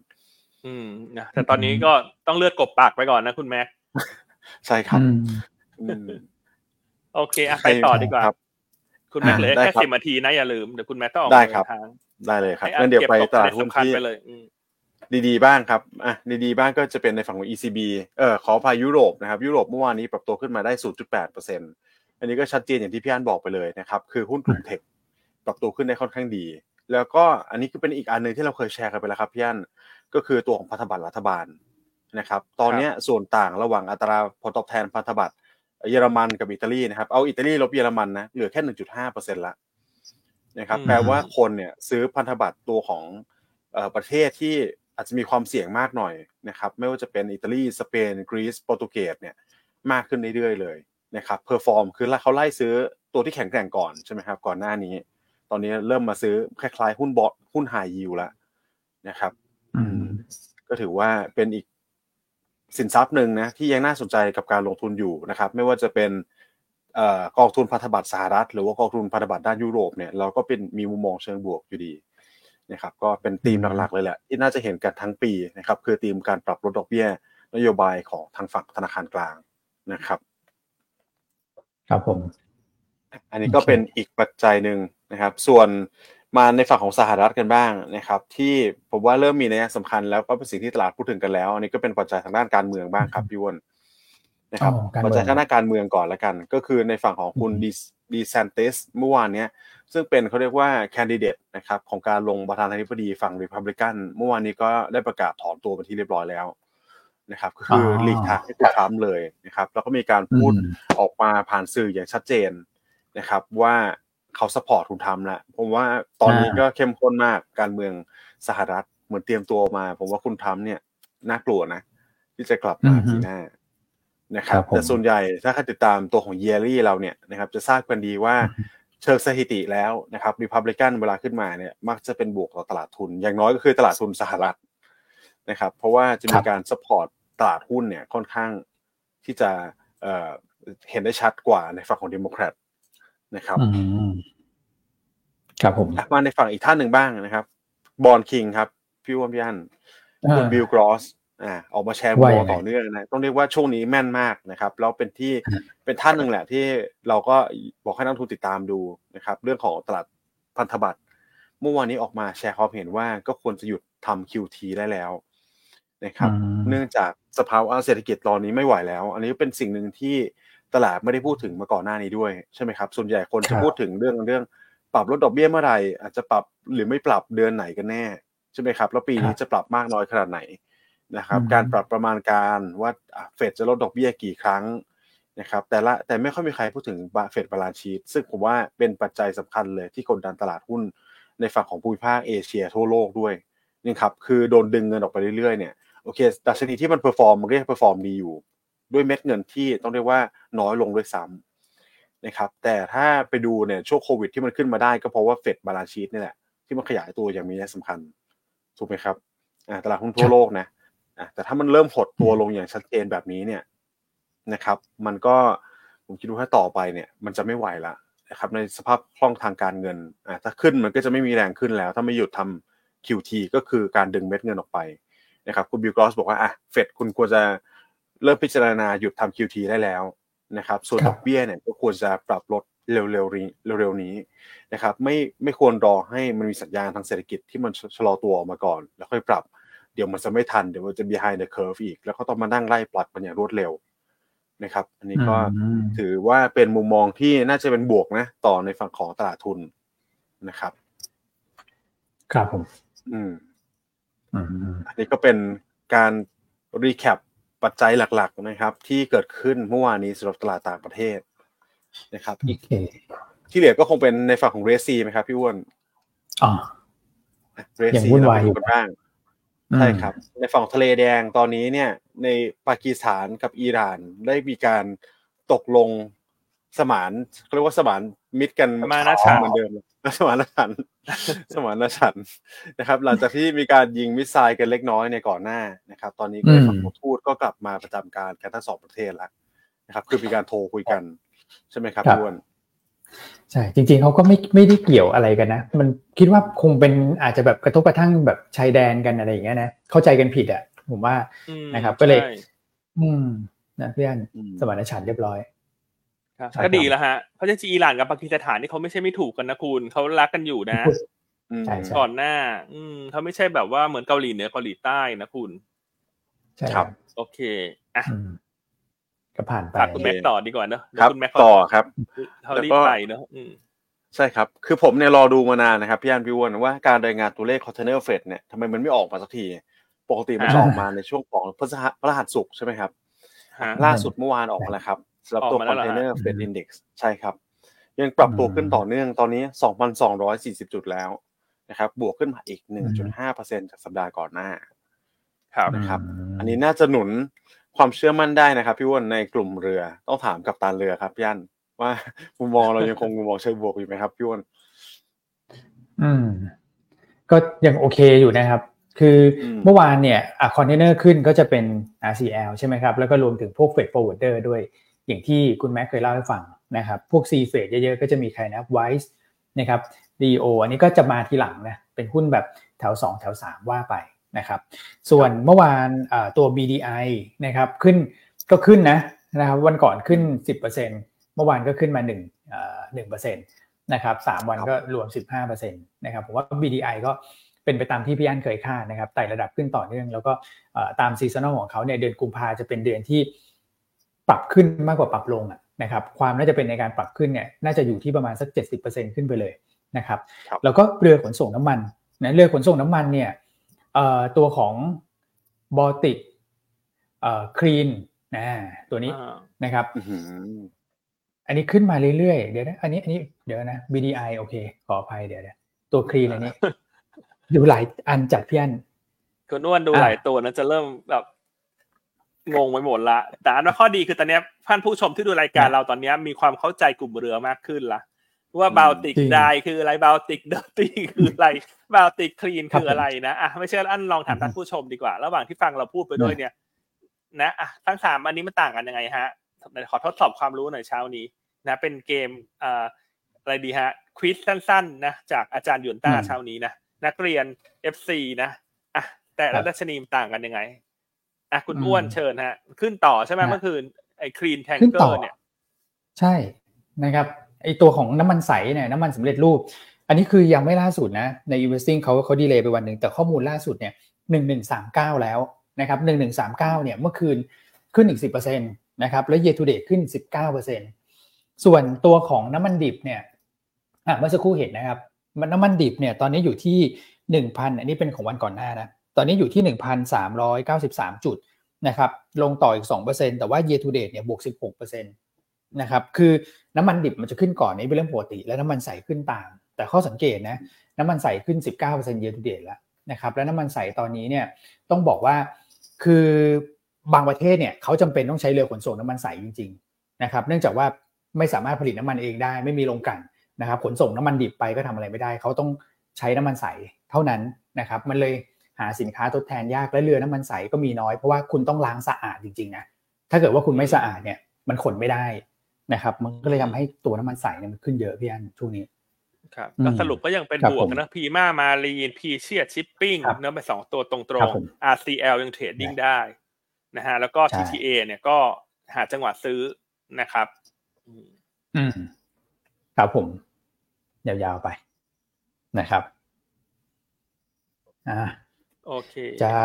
อืมนะแต่ตอนนี้ก็ต้องเลือดกบปากไปก่อนนะคุณแม็ก
ใช่ครับ
โอเคอะไปต่อดีกว่า คุณแม็กเลยแค่สิบนาทีนะอย่าลืมเดี๋ยวคุณแม็กต้องออก
ได้ครับได้เลยครับงั้นเดี๋ยวไปตลาดหุ้นที่ดีๆบ้างครับอะดีๆบ้างก็จะเป็นในฝั่งของ ECB เออขอพายุโรปนะครับยุโรปเมื่อวานนี้ปรับตัวขึ้นมาได้ 0.8%เอันนี้ก็ชัดเจนอย่างที่พี่อันบอกไปเลยนะครับคือหุ้นกลุ่มเทคปรับตัวขึ้นได้ค่อนข้างดี แล้วก็อันนี้ก็เป็นอีกอันหนึ่งที่เราเคยแชร์กันไปแล้วครับพี่อันก็คือตัวของพันธบัตรรัฐบาลนะครับ ตอนนี้ส่วนต่างระหว่างอัตราผลตอบแทนพันธบัตร เยอรมันกับอิตาลีนะครับ เอาอิตาลีลบเยอรมันนะเหลือแค่หนึ่งจุดห้าเปอร์เซ็นต์ละนะครับแปลว่าคนเนี่ยซื้อพันธบัตรตัวของประเทศที่อาจจะมีความเสี่ยงมากหน่อยนะครับ ไม่ว่าจะเป็นอิตาลีสเปนกรีซโปรตุเกสเนี่ยมากขึ้นเรื่อยๆเลยนะครับ perform คือเขาไล่ซื้อตัวที่แข็งแกร่งก่อนใช่ไหมครับก่อนหน้านี้ ตอนนี้เริ่มมาซื้อคล้ายๆ หุ้นบอทหุ้นไฮยิวแล้วนะครับก็ถือว่าเป็นอีก สินทรัพย์หนึ่งนะที่ยังน่าสนใจกับการลงทุนอยู่นะครับ ไม่ว่าจะเป็นกองทุนพันธบัตรสหรัฐ หรือว่ากองทุนพันธบัตรด้านยุโรปเนี่ยเราก็เป็นมีมุมมองเชิงบวกอยู่ดีนะครับก็เป็นธีมหลักๆเลยแหละที่น่าจะเห็นกันทั้งปีนะครับคือธีมการปรับลดดอกเบี้ย นโยบายของทางฝั่งธนาคารกลางนะครับ
ครับผม
อันนี้ก็เป็นอีกปัจจัยหนึ่งนะครับ ส่วน มาในฝั่งของสหรัฐกันบ้างนะครับ ที่ผมว่าเริ่มมีนัยสำคัญแล้วก็เป็นสิ่งที่ตลาดพูดถึงกันแล้วอันนี้ก็เป็นปัจจัยทางด้านการเมืองบ้างครับพี่อ้วนนะครับปัจจัยทางด้านการเมืองก่อนละกัน ก็คือในฝั่งของคุณ DeSantis เมื่อวานนี้ซึ่งเป็นเขาเรียกว่าแคนดิเดตนะครับของการลงประธานาธิบดีฝั่งรีพับลิกันเมื่อวานนี้ก็ได้ประกาศถอนตัวเป็นที่เรียบร้อยแล้วนะครับ ก็คือหลีกทางให้คุณทรัมป์เลยนะครับ แล้วก็มีการพูดออกมาผ่านสื่ออย่างชัดเจนนะครับ ว่า เขา support คุณทรัมป์แล้วผมว่าตอนนี้ก็เข้มข้นมากการเมืองสหรัฐเหมือนเตรียมตัวมา ผมว่าคุณทรัมป์เนี่ยน่ากลัวนะ ที่จะกลับมาปีหน้านะครับแต่ส่วนใหญ่ถ้าใครติดตามตัวของ yearly เราเนี่ยนะครับจะทราบกันดีว่าเชิงสถิติแล้วนะครับรีพับลิกันเวลาขึ้นมาเนี่ยมักจะเป็นบวกต่อตลาดทุน อย่างน้อยก็คือตลาดทุนสหรัฐนะครับ เพราะว่าจะมีการ support ตลาดหุ้นเนี่ยค่อนข้างที่จะเห็นได้ชัดกว่าในฝั่งของเดโมแครต นะครับ
ครับผม
มาในฝั่งอีกท่านหนึ่งบ้างนะครับ Bond King ครับ พี่อ้วนพี่อันคุณบิลกรอสอ่าออกมาแชร์มุมมองต่อเนื่องนะต้องเรียกว่าช่วงนี้แม่นมากนะครับแล้วเป็นที่เป็นท่านหนึ่งแหละที่เราก็บอกให้นักทุนติดตามดูนะครับ เรื่องของตลาดพันธบัตรเมื่อวานนี้ออกมาแชร์ความเห็นว่าก็ควรจะหยุดทำ QT ได้แล้วนะครับ เนื่องจากสภาวะเศรษฐกิจตอนนี้ไม่ไหวแล้ว อันนี้เป็นสิ่งหนึ่งที่ ตลาดไม่ได้พูดถึงมาก่อนหน้านี้ด้วยใช่ไหมครับส่วนใหญ่คนจะพูดถึงเรื่องเรื่องปรับลดดอกเบี้ยเมื่อไหร่อาจจะปรับหรือไม่ปรับเดือนไหนกันแน่ใช่ไหมครับแล้วปีนี้จะปรับมากน้อยขนาดไหนนะครับ การปรับประมาณการว่าเฟดจะลดดอกเบี้ยกี่ครั้งนะครับแต่ละแต่ไม่ค่อยมีใครพูดถึงเฟด balance sheet ซึ่งผมว่าเป็นปัจจัยสำคัญเลยที่กดดันตลาดหุ้นในฝั่งของภูมิภาคเอเชียทั่วโลกด้วยนี่ครับคือโดนดึงเงินออกไปเรื่อยๆเนี่ยโอเคดัชนีที่มัน perform มันก็ยัง perform ดีอยู่ ด้วยเม็ดเงินที่ต้องเรียกว่าน้อยลงด้วยซ้ำนะครับแต่ถ้าไปดูเนี่ยช่วงโควิดที่มันขึ้นมาได้ก็เพราะว่าเฟด balance sheet นี่แหละที่มันขยายตัวอย่างมีนัยสำคัญถูกไหมครับตลาดหุ้นทั่วโลกนะแต่ถ้ามันเริ่มหดตัวลงอย่างชัดเจนแบบนี้เนี่ยนะครับ มันก็ผมคิดว่าต่อไปเนี่ย มันจะไม่ไหวละนะครับในสภาพคล่องทางการเงินอ่าถ้าขึ้นมันก็จะไม่มีแรงขึ้นแล้ว ถ้าไม่หยุดทำ QT ก็คือการดึงเม็ดเงินออกไปนะครับคุณบิลกรอสบอกว่าอะเฟดคุณควรจะ เริ่มพิจารณาหยุดทำ QT ได้แล้วนะครับส่วนดอกเบี้ยเนี่ยก็ควรจะปรับลดเร็วๆนี้เร็วๆนี้นะครับไม่ไม่ควรรอให้มันมีสัญญาณทางเศรษฐกิจที่มันชะลอตัวออกมาก่อน แล้วค่อยปรับเดี๋ยวมันจะไม่ทันเดี๋ยวมันจะ behind the curve อีก แล้วก็ต้องมานั่งไล่ปลัดมันอย่างรวดเร็วนะครับ อันนี้ก็ถือว่าเป็นมุมมองที่น่าจะเป็นบวกนะ ต่อในฝั่งของตลาดทุนนะครับ
ครับผม
อืมอันนี้ก็เป็นการรีแคป ปัจจัยหลักๆนะครับ ที่เกิดขึ้นเมื่อวานนี้สำหรับตลาดต่างประเทศนะครับที่เหลือก็คงเป็นในฝั่งของเรซีไหมครับพี่อ้วน
อ๋อ
เรซีเราไปดูกันบ้างใช่ครับ ในฝั่งทะเลแดงตอนนี้เนี่ย ในปากีสถานกับอิหร่านได้มีการตกลงสมานเรียกว่าสมานมิตรกัน
มานาฉัน
เหมือนเดิม สมานฉันสมานฉันนะครับ หลังจากที่มีการยิงมิสไซล์กันเล็กน้อยในก่อนหน้านะครับ ตอนนี้ก็ฝั่งทูตก็กลับมาประจำการกันทั้งสองประเทศแล้วนะครับ คือมีการโทรคุยกันใช่ไหมครับพี่อ้วน
ใช่จริงๆเขาก็ไม่ไม่ได้เกี่ยวอะไรกันนะ มันคิดว่าคงเป็นอาจจะแบบกระทบกระทั่งแบบชายแดนกันอะไรอย่างเงี้ยนะเข้าใจกันผิดอะผมว่านะครับ ก็เลย อืมนะเพื่อนสมานฉันเรียบร้อย
ก็ดีแล้วฮะเพราะจริงอิหร่านกับปากีสถานนี่เขาไม่ใช่ไม่ถูกกันนะคุณเขารักกันอยู่นะก่อนหน้า อืมเขาไม่ใช่แบบว่าเหมือนเกาหลีเหนือเกาหลีใต้นะคุณ
ใช่ครับ
โอเคอะ
ก็ผ่านไป
คุณแม็กต่อดีกว่าเนอะ
ครับต่อครับ
แล้วก็ไปเนอะ
ใช่ครับ คือผมเนี่ยรอดูมานานนะครับพี่อันพี่วนว่าการรายงานตัวเลข container freight เนี่ยทำไมมันไม่ออกมาสักที ปกติมันจะออกมาในช่วงของพฤหัสศุกร์ใช่ไหมครับ ล่าสุดเมื่อวานออกมาแล้วครับ สำหรับตัวคอนเทนเนอร์เฟดอินดี x ใช่ครับ ยังปรับตัวขึ้นต่อเนื่องตอนนี้ 2,240 จุดแล้วนะครับ บวกขึ้นมาอีก 1.5%จากสัปดาห์ก่อนหน้า ครับนะครับ อันนี้น่าจะหนุนความเชื่อมั่นได้นะครับ พี่วนในกลุ่มเรือต้องถามกับตาเรือครับพี่อันว่ามุมมองเรายังคงมุมมองเชิงบวกอยู่ไหมครับพี่วน
อืม ก็ยังโอเคอยู่นะครับ คือเมื่อวานเนี่ยอะคอนเทนเนอร์ขึ้นก็จะเป็น RCL ใช่ไหมครับ แล้วก็รวมถึงพวก freight forwarder ด้วย อย่างที่คุณแม็กเคยเล่าให้ฟังนะครับพวก C เฟดเยอะๆ ก็จะมีใครนะ WICEนะครับ LEO อันนี้ก็จะมาทีหลังนะเป็นหุ้นแบบแถว 2 แถว 3 ว่าไปนะครับส่วนเมื่อวานตัว BDI นะครับขึ้นก็ขึ้นนะนะครับวันก่อนขึ้น 10%เมื่อวานก็ขึ้นมา1 1%นะครับ3วันก็รวม 15%นะครับผมว่า BDI ก็เป็นไปตามที่พี่อันเคยคาดนะครับไต่ระดับขึ้นต่อเนื่อง แล้วก็ตาม seasonal ของเขาเนี่ยเดือนกุมภาจะเป็นเดือนที่ ปรับขึ้นมากกว่าปรับลงนะครับความน่าจะเป็นในการปรับขึ้นเนี่ยน่าจะอยู่ที่ประมาณสัก 70%ขึ้นไปเลยนะครับแล้วก็เรือขนส่งน้ำมันนะเรือขนส่งน้ำมันเนี่ยตัวของบอติกเอ่อคลีนนะตัวนี้
อ่า
นะครับ
อื้อหือ
อันนี้ขึ้นมาเรื่อยๆ เดี๋ยวนะ อันนี้ อันนี้ เดี๋ยวนะ BDI โอเค ขออภัยเดี๋ยวเดี๋ยวตัวคลีนอันนี้ดูหลายอันจัดพี่อัน
คุณอ้วนดู
อะ
หลายตัวนะจะเริ่มแบบ งงไปหมดละ แต่อันว่าข้อดีคือตอนเนี้ยท่านผู้ชมที่ดูรายการเราตอนเนี้ยมีความเข้าใจกลุ่มเรือมากขึ้นละว่าบ a ลติก
จริง
ไดคืออะไรบ a ลติกเดอร์ตี้คืออะไรบ a ลติกคลีน
ครับ
คืออะไรนะอะไม่เชื่ออันลองถามท่านผู้ชมดีกว่า ระหว่างที่ฟังเราพูดไปด้วยเนี่ย นะอะทั้งสามอันนี้มันต่างกันยังไงฮะขอทดสอบความรู้หน่อยเช้านี้ นะ เป็นเกมเอ่ออะไรดีฮะควิสสั้นๆนะจากอาจารย์หยวนต้า
อืม
เช้านี้นะนักเรียน FC นะอะแต่
ครั
ละ
บ
ดัชนีมันต่างกันยังไง อะคุณ
อืม
อ้วนเชิญฮะ ขึ้นต่อใช่ไหม
ฮะ
เมื่อคืนไอ้คลีนแทง
ขึ้น
เก
ต่
อ
อ
ร์เนี่ย
ใช่นะครับไอตัวของน้ำมันใสเนี่ยน้ำมันสำเร็จรูป อันนี้คือยังไม่ล่าสุดนะ ใน investing เขาเขาดีเลย์ไปวันหนึ่งแต่ข้อมูลล่าสุดเนี่ยหนึ่งหนึ่งสามเก้าแล้วนะครับหนึ่งหนึ่งสามเก้าเนี่ยเมื่อคืนขึ้นอีกสิบเปอร์เซ็นต์นะครับแล้ว year to date ขึ้นสิบเก้าเปอร์เซ็นต์ส่วนตัวของน้ำมันดิบเนี่ยอะเมื่อสักครู่เห็นนะครับ มันน้ำมันดิบเนี่ยตอนนี้อยู่ที่หนึ่งพันอันนี้เป็นของวันก่อนหน้านะ ตอนนี้อยู่ที่หนึ่งพันสามร้อยเก้าสิบสามจุดนะครับลงต่ออีกสองเปอร์เซ็นต์แต่ว่า year to date เนี่ยบวกสิบหกเปอร์เซ็นต์นะครับคือน้ำมันดิบมันจะขึ้นก่อนนี่เป็นเรื่องปกติ แล้วน้ำมันใสขึ้นตาม แต่ข้อสังเกตนะน้ำมันใสขึ้น 19% year to date แล้วนะครับแล้วน้ำมันใสตอนนี้เนี่ยต้องบอกว่าคือบางประเทศเนี่ยเขาจำเป็นต้องใช้เรือขนส่งน้ำมันใสจริงๆนะครับเนื่องจากว่าไม่สามารถผลิตน้ำมันเองได้ไม่มีโรงกลั่นนะครับขนส่งน้ำมันดิบไปก็ทำอะไรไม่ได้ เขาต้องใช้น้ำมันใสเท่านั้นนะครับมันเลย หาสินค้าทดแทนยากและเรือน้ำมันใสก็มีน้อยเพราะว่าคุณต้องล้างสะอาดจริงๆนะถ้าเกิดว่าคุณไม่สะอาดเนี่ยมันขนไม่ได้นะครับ มันก็เลยทำให้ตัวน้ำมันใสเนี่ยมันขึ้นเยอะพี่อันช่วงนี้
ครับ
อืม
ก็สรุปก็ยังเป็น
ครับ
บวก
ผม
นะ Prima Marine Precious Shipping
ครับ
เนื้อไปสองตัวตรง
ครับผม
ๆ RCL ยัง trading ได้นะฮะแล้วก็
ใช่
TTA เนี่ยก็หาจังหวะซื้อนะครับอืม
อืมครับผม ยาวๆไปนะครับ อ่า
โอเค
จะ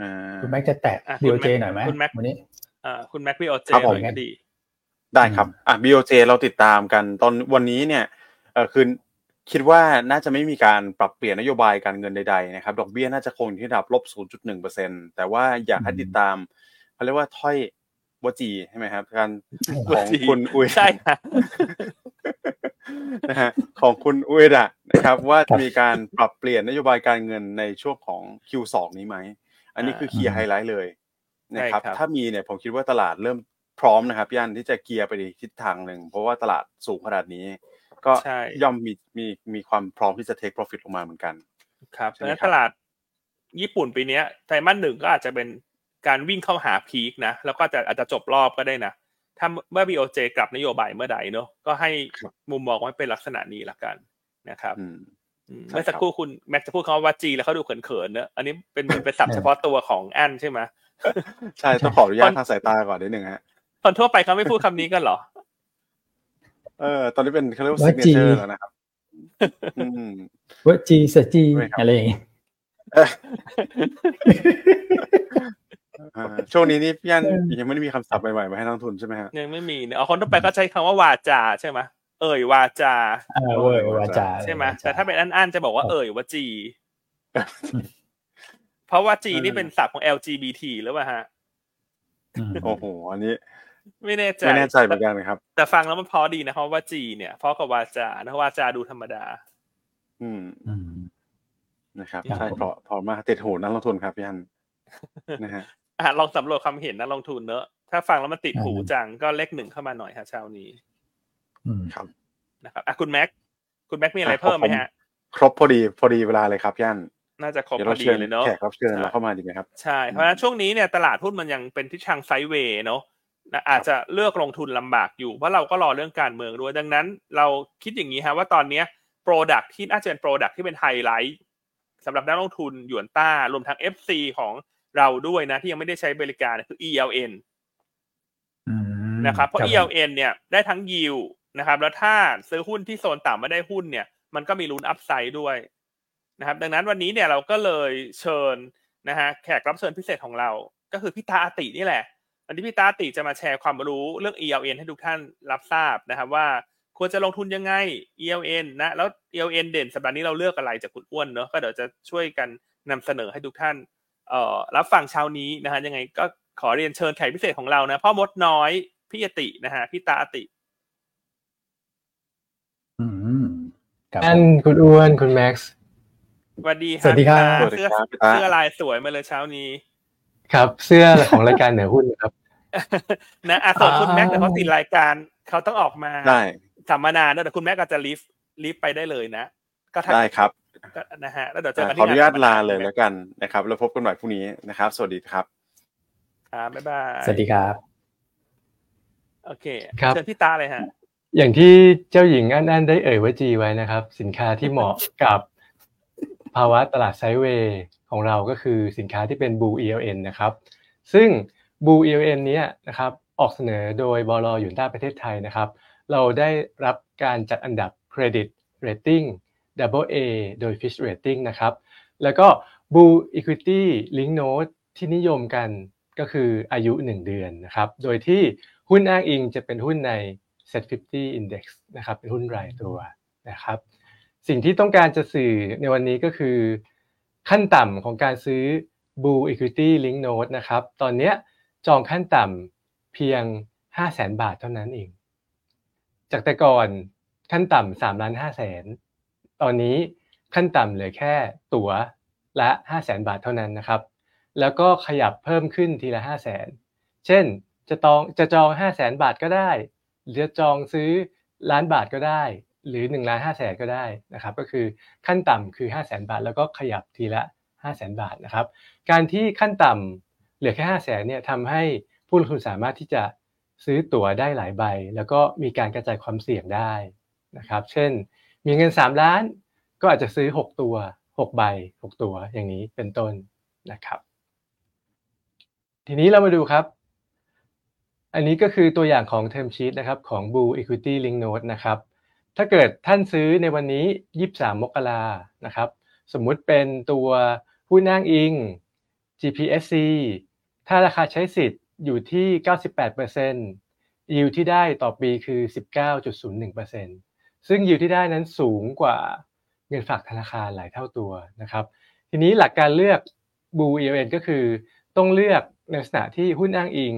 อ่า
คุณแม็กจะแตะ
อะคุณ
BOJ
แม็ก
หน่อยไหม
คุณแม็ก
วันนี้
อ่าคุณแม็กพี่โอเจ
ครับ
ห
ผม
น่อยก็ดี
ได้ครับอะ BOJ เราติดตามกันตอนวันนี้เนี่ยเออคือคิดว่าน่าจะไม่มีการปรับเปลี่ยนนโยบายการเงินใดๆนะครับ ดอกเบี้ยน่าจะคงอยู่ที่ระดับลบ 0.1%แต่ว่าอยากให้ติดตามเขาเรียกว่าถ้อยวจีใช่ไหมครับ การของ
วจี
คุณอุ้ย
ใช่ฮะ
นะฮะของคุณอุเอดะนะครับว่า
ครับ
จะมีการปรับเปลี่ยนนโยบายการเงินในช่วงของ Q2 นี้ไหม อันนี้คือ
อ่า
key highlight เลยนะครับ
ใช่ครับ
ถ้ามีเนี่ยผมคิดว่าตลาดเริ่มพร้อมนะครับย่านที่จะเกียร์ไปในทิศทางหนึ่ง เพราะว่าตลาดสูงขนาดนี้ ก็
ใช่
ย่อมมีมีมีความพร้อมที่จะ take profit ลงมาเหมือนกัน
ครับ
ใช่ไหม
แล้ว
ครับ
ตลาดญี่ปุ่นปีเนี้ยไตรมาสหนึ่งก็อาจจะเป็นการวิ่งเข้าหาพีคนะแล้วก็อาจจะอาจจะจบรอบก็ได้นะ ถ้าเมื่อ BOJ กลับนโยบายเมื่อใดเนอะก็ให้มุมมองไว้เป็นลักษณะนี้ละกันนะครับ
อืม
อืม
ใช่
เมื่อสัก
ครับ
ครู่คุณแม็กซ์จะพูดคำว่าจีแล้วเขาดูเขินๆเนอะอันนี้เป็นเป็นศัพท์เฉพาะตัวของอันใช่ไหม
ใช่ต้องขออนุญา
ค
ต
น
ทางสายตาก่อนนิดนึงฮะ
คนทั่วไปเขาไม่พูดคำนี้กันเหรอ
เออ ตอนนี้เป็นเขาเรียกว่า
ว่า
signature
G
แล้วนะครับอืม
เวอร์จีเซจี
ด้วยครับ
อะไรอย่างงี้
อ่า ช่วงนี้นี่พี่ยัน
เออ
ยังไม่ได้มีคำศัพท์ใหม่ๆมาให้นักลงทุนใช่ไหมฮะ
ยังไม่มีเนี่ยเอาคนทั่วไปก็ใช้คำว่าวาจาใช่ไหมเอ่ยวาจา
เออเวอร์วาจา
ใช่ไหม
วจ
แต่ถ้าเป็นอันอันๆจะบอกว่า
ครับ
เอ่ยว่าจี เพราะว่าจี
เออ
นี่เป็นศัพท์ของ LGBT หรือเปล่าฮะ
อืม
โอ้โหอันนี้
ไม่แน่ใจ
ไม่แน่ใจเหมือนกันครับ
แต่ฟังแล้วมันพอดีนะครับว่าจีเนี่ยเพราะกับวาจานะวาจาดูธรรมดา
อืม
อืม
นะครับ
ครับ
ใช่
ผม
เพราะเพอมากติดหูนักลงทุนครับพี่ยันนะฮะ
อะลองสำรวจความเห็นนักลงทุนเนอะถ้าฟังแล้วมันติดหู
อ่า
จังก็เลขหนึ่งเข้ามาหน่อยฮะเช้านี้
อืม
ครับ
นะครับอะคุณแม็กคุณแม็กมีอะไร
อะ
เพิ่มไหม
ผม
ฮะ
ครบพอดีพอดีเวลาเลยครับพี่ยัน
น่าจะครบ
เดี๋ยว
พ
เรา
อดี
เชิญ
เลยเนอะ
แขกรับเชิญ
ใช่
เราเข้ามาดีไหมครับ
ใช่เพราะฉะนั้นช่วงนี้เนี่ยตลาดหุ้นมันยังเป็นทิศทางไซด์เวย์เนาะนะอาจจะเลือกลงทุนลำบากอยู่เพราะเราก็รอเรื่องการเมืองด้วยดังนั้นเราคิดอย่างนี้ฮะว่าตอนเนี้ย product ที่น่าจะเป็น product ที่เป็นไฮไลท์สำหรับนักลงทุนหยวนต้ารวมทั้ง IC ของ เราด้วยนะ ที่ยังไม่ได้ใช้บริการคือ ELN
อืม
นะครับ เพราะ
ผม
ELN เนี่ยได้ทั้งยิวนะครับ แล้วถ้าซื้อหุ้นที่โซนต่ำไม่ได้หุ้นเนี่ย มันก็มีลุ้น upside ด้วยนะครับ ดังนั้นวันนี้เนี่ยเราก็เลยเชิญนะฮะแขกรับเชิญพิเศษของเรา ก็คือพี่ตาอาตินี่แหละ วันนี้พี่ตาอาติจะมาแชร์ความรู้เรื่อง ELN ให้ทุกท่านรับทราบนะครับว่าควรจะลงทุนยังไง ELN นะ แล้ว ELN เด่นสัปดาห์นี้เราเลือกอะไรจากคุณอ้วนเนอะก็เดี๋ยวจะช่วยกันนำเสนอให้ทุกท่านเอ่อ รับฟังเช้านี้นะฮะยังไงก็ขอเรียนเชิญแขกพิเศษของเรานะพ่อมดน้อยพี่อตินะฮะพี่ตาอติ
อืมครับ
อันคุณอ้วนคุณแม็กซ์
สวัสดี
สวัสดีครับ
พี่ตาเสื้อ
สวัสดีครับ
เสื้อลายสวยมาเลยเช้านี้
ครับ เสื้อของรายการเหนือหุ้นครับ
นะอะส่วนคุณแม็กซ์เดี๋ยวเขาติดรายการเขาต้องออกมา
ได้
สัมมนาเดี๋ยวคุณแม็กซ์ก็จะลิฟต์ลิฟต์ไปได้เลยนะ ก็ถ้า
ได้ครับ
ก็ นะฮะแล้วเดี๋ยวเจอ
อ่า
กัน
ขอ
ที่
อนุญาต
สัมม
ลาเลยแล้วกันนะครับ แล้วพบกันใหม่พรุ่งนี้นะครับ สวัสดีครับ
ครับบ๊ายบาย
สวัสดีครับ
โอเค
ครับ
เชิญพี่ตาเลยฮะ
อย่างที่เจ้าหญิงอันอันได้เอ่ยว่าจีไว้นะครับ สินค้าที่เหมาะกับภาวะตลาดไซด์เวย์ของเราก็คือสินค้าที่เป็น Blue ELN นะครับ ซึ่ง Blue ELN เนี้ยนะครับออกเสนอโดยบลอยู่ใต้ประเทศไทยนะครับ เราได้รับการจัดอันดับเครดิต Rating Double A โดย Fitch Rating นะครับ แล้วก็ Blue Equity Link Note ที่นิยมกันก็คืออายุ 1 เดือนนะครับ โดยที่หุ้นอ้างอิงจะเป็นหุ้นใน Set 50 Index นะครับเป็นหุ้นรายตัวนะครับ สิ่งที่ต้องการจะสื่อในวันนี้ก็คือ ขั้นต่ำของการซื้อ Blue Equity Link Note นะครับ ตอนนี้จองขั้นต่ำเพียง 500,000บาทเท่านั้นเอง จากแต่ก่อนขั้นต่ำ3ล้าน5แสน ตอนนี้ขั้นต่ำเหลือแค่ตั๋วละ 500,000บาทเท่านั้นนะครับ แล้วก็ขยับเพิ่มขึ้นทีละ 500,000เช่นจะจองจะจอง 500,000บาทก็ได้ หรือจะจองซื้อล้านบาทก็ได้ หรือ1ล้าน5แสนก็ได้นะครับ ก็คือขั้นต่ำคือ 500,000บาท แล้วก็ขยับทีละ 500,000บาทนะครับ การที่ขั้นต่ำเหลือแค่500,000เนี่ยทำให้ผู้ลงทุนสามารถที่จะซื้อตั๋วได้หลายใบ แล้วก็มีการกระจายความเสี่ยงได้นะครับ เช่น มีเงิน3ล้าน ก็อาจจะซื้อ6ตัว6ใบ6ตัวอย่างนี้เป็นต้นนะครับ ทีนี้เรามาดูครับ อันนี้ก็คือตัวอย่างของ term sheet นะครับของ Blue Equity Link Note นะครับ ถ้าเกิดท่านซื้อในวันนี้ 23 มกรานะครับ สมมุติเป็นตัวหุ้นอ้างอิง GPSC ถ้าราคาใช้สิทธิ์อยู่ที่ 98% yield ที่ได้ต่อปีคือ 19.01% ซึ่ง yield ที่ได้นั้นสูงกว่าเงินฝากธนาคารหลายเท่าตัวนะครับ ทีนี้หลักการเลือก Blue ELN ก็คือต้องเลือกในลักษณะที่หุ้นอ้างอิง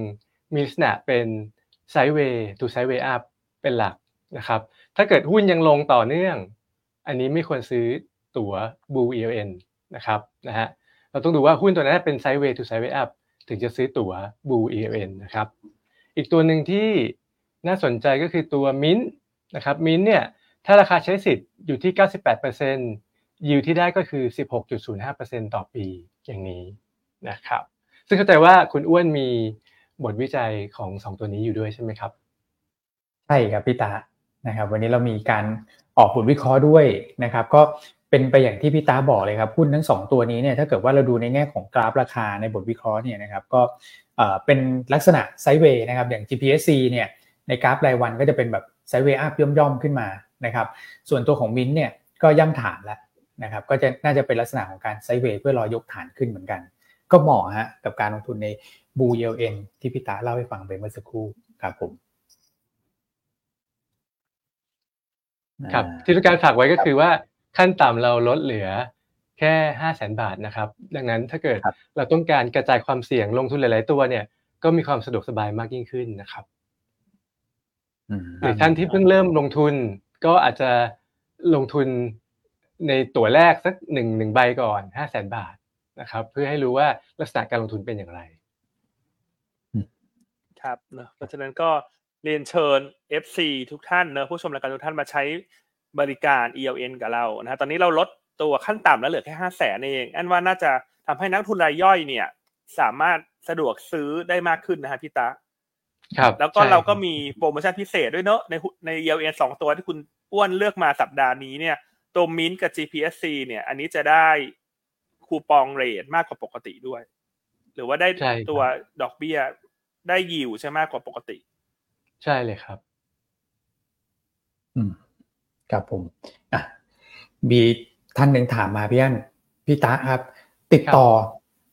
มีลักษณะเป็น Sideway to Sideway up เป็นหลักนะครับ ถ้าเกิดหุ้นยังลงต่อเนื่อง อันนี้ไม่ควรซื้อตั๋ว Blue ELN นะครับนะฮะเราต้องดูว่าหุ้นตัวนั้นเป็น Sideway to Sideway up ถึงจะซื้อตั๋ว Blue ELN นะครับ อีกตัวหนึ่งที่น่าสนใจก็คือตัว Mint นะครับ Mint เนี่ย ถ้าราคาใช้สิทธิ์อยู่ที่ 98% yield ที่ได้ก็คือ 16.05%ต่อปีอย่างนี้นะครับ ซึ่งเข้าใจว่าคุณอ้วนมีบทวิจัยของสองตัวนี้อยู่ด้วยใช่ไหมครับ
ใช่ครับพี่ตานะครับวันนี้เรามีการออกผลวิเคราะห์ด้วยนะครับ ก็เป็นไปอย่างที่พี่ตาบอกเลยครับหุ้นทั้งสองตัวนี้เนี่ยถ้าเกิดว่าเราดูในแง่ของกราฟราคาในบทวิเคราะห์เนี่ยนะครับก็เป็นลักษณะ sideway นะครับอย่าง GPSC เนี่ยในกราฟรายวันก็จะเป็นแบบ sideway up ย่อมๆขึ้นมา นะครับส่วนตัวของมินเนี่ยก็ย่ำฐานแล้วนะครับก็จะน่าจะเป็นลักษณะของการ sideway เพื่อรอยกฐานขึ้นเหมือนกัน ก็เหมาะฮะกับการลงทุนใน ELN ที่พี่ตาเล่าให้ฟังไปเมื่อสักครู่ครับผม
ครับที่ต้องการฝากไว้ก็คือว่าขั้นต่ำเราลดเหลือแค่ห้าแสนบาทนะครับ ดังนั้นถ้าเกิดเราต้องการกระจายความเสี่ยงลงทุนหลาย ๆ ตัวเนี่ย ก็มีความสะดวกสบายมากยิ่งขึ้นนะครับหรือท่านที่เพิ่งเริ่มลงทุน ก็อาจจะลงทุนในตัวแรกสักหนึ่งหนึ่งใบก่อนห้าแสนบาทนะครับ เพื่อให้รู้ว่าลักษณะการลงทุนเป็นอย่างไร
ครับเนอะเพราะฉะนั้นก็เรียนเชิญ FC ทุกท่านเนอะผู้ชมรายการทุกท่านมาใช้บริการ ELN กับเรานะฮะตอนนี้เราลดตัวขั้นต่ำแล้วเหลือแค่ห้าแสนเองอันว่าน่าจะทำให้นักทุนรายย่อยเนี่ย สามารถสะดวกซื้อได้มากขึ้นนะฮะพี่ตา
ครับ
แล้วก็เราก็มีโปรโมชั่นพิเศษด้วยเนอะในใน ELN สองตัวที่คุณอ้วนเลือกมาสัปดาห์นี้เนี่ย ตัวมินกับ GPSC เนี่ย อันนี้จะได้คูปองเรทมากกว่าปกติด้วย หรือว่าได้ตัวดอกเบี้ยได้ยิวใช่มากกว่าปกติ
ใช่เลยครับ
อืมครับผมอะมีท่านหนึ่งถามมาพี่อันพี่ตาครับ ติดต่อ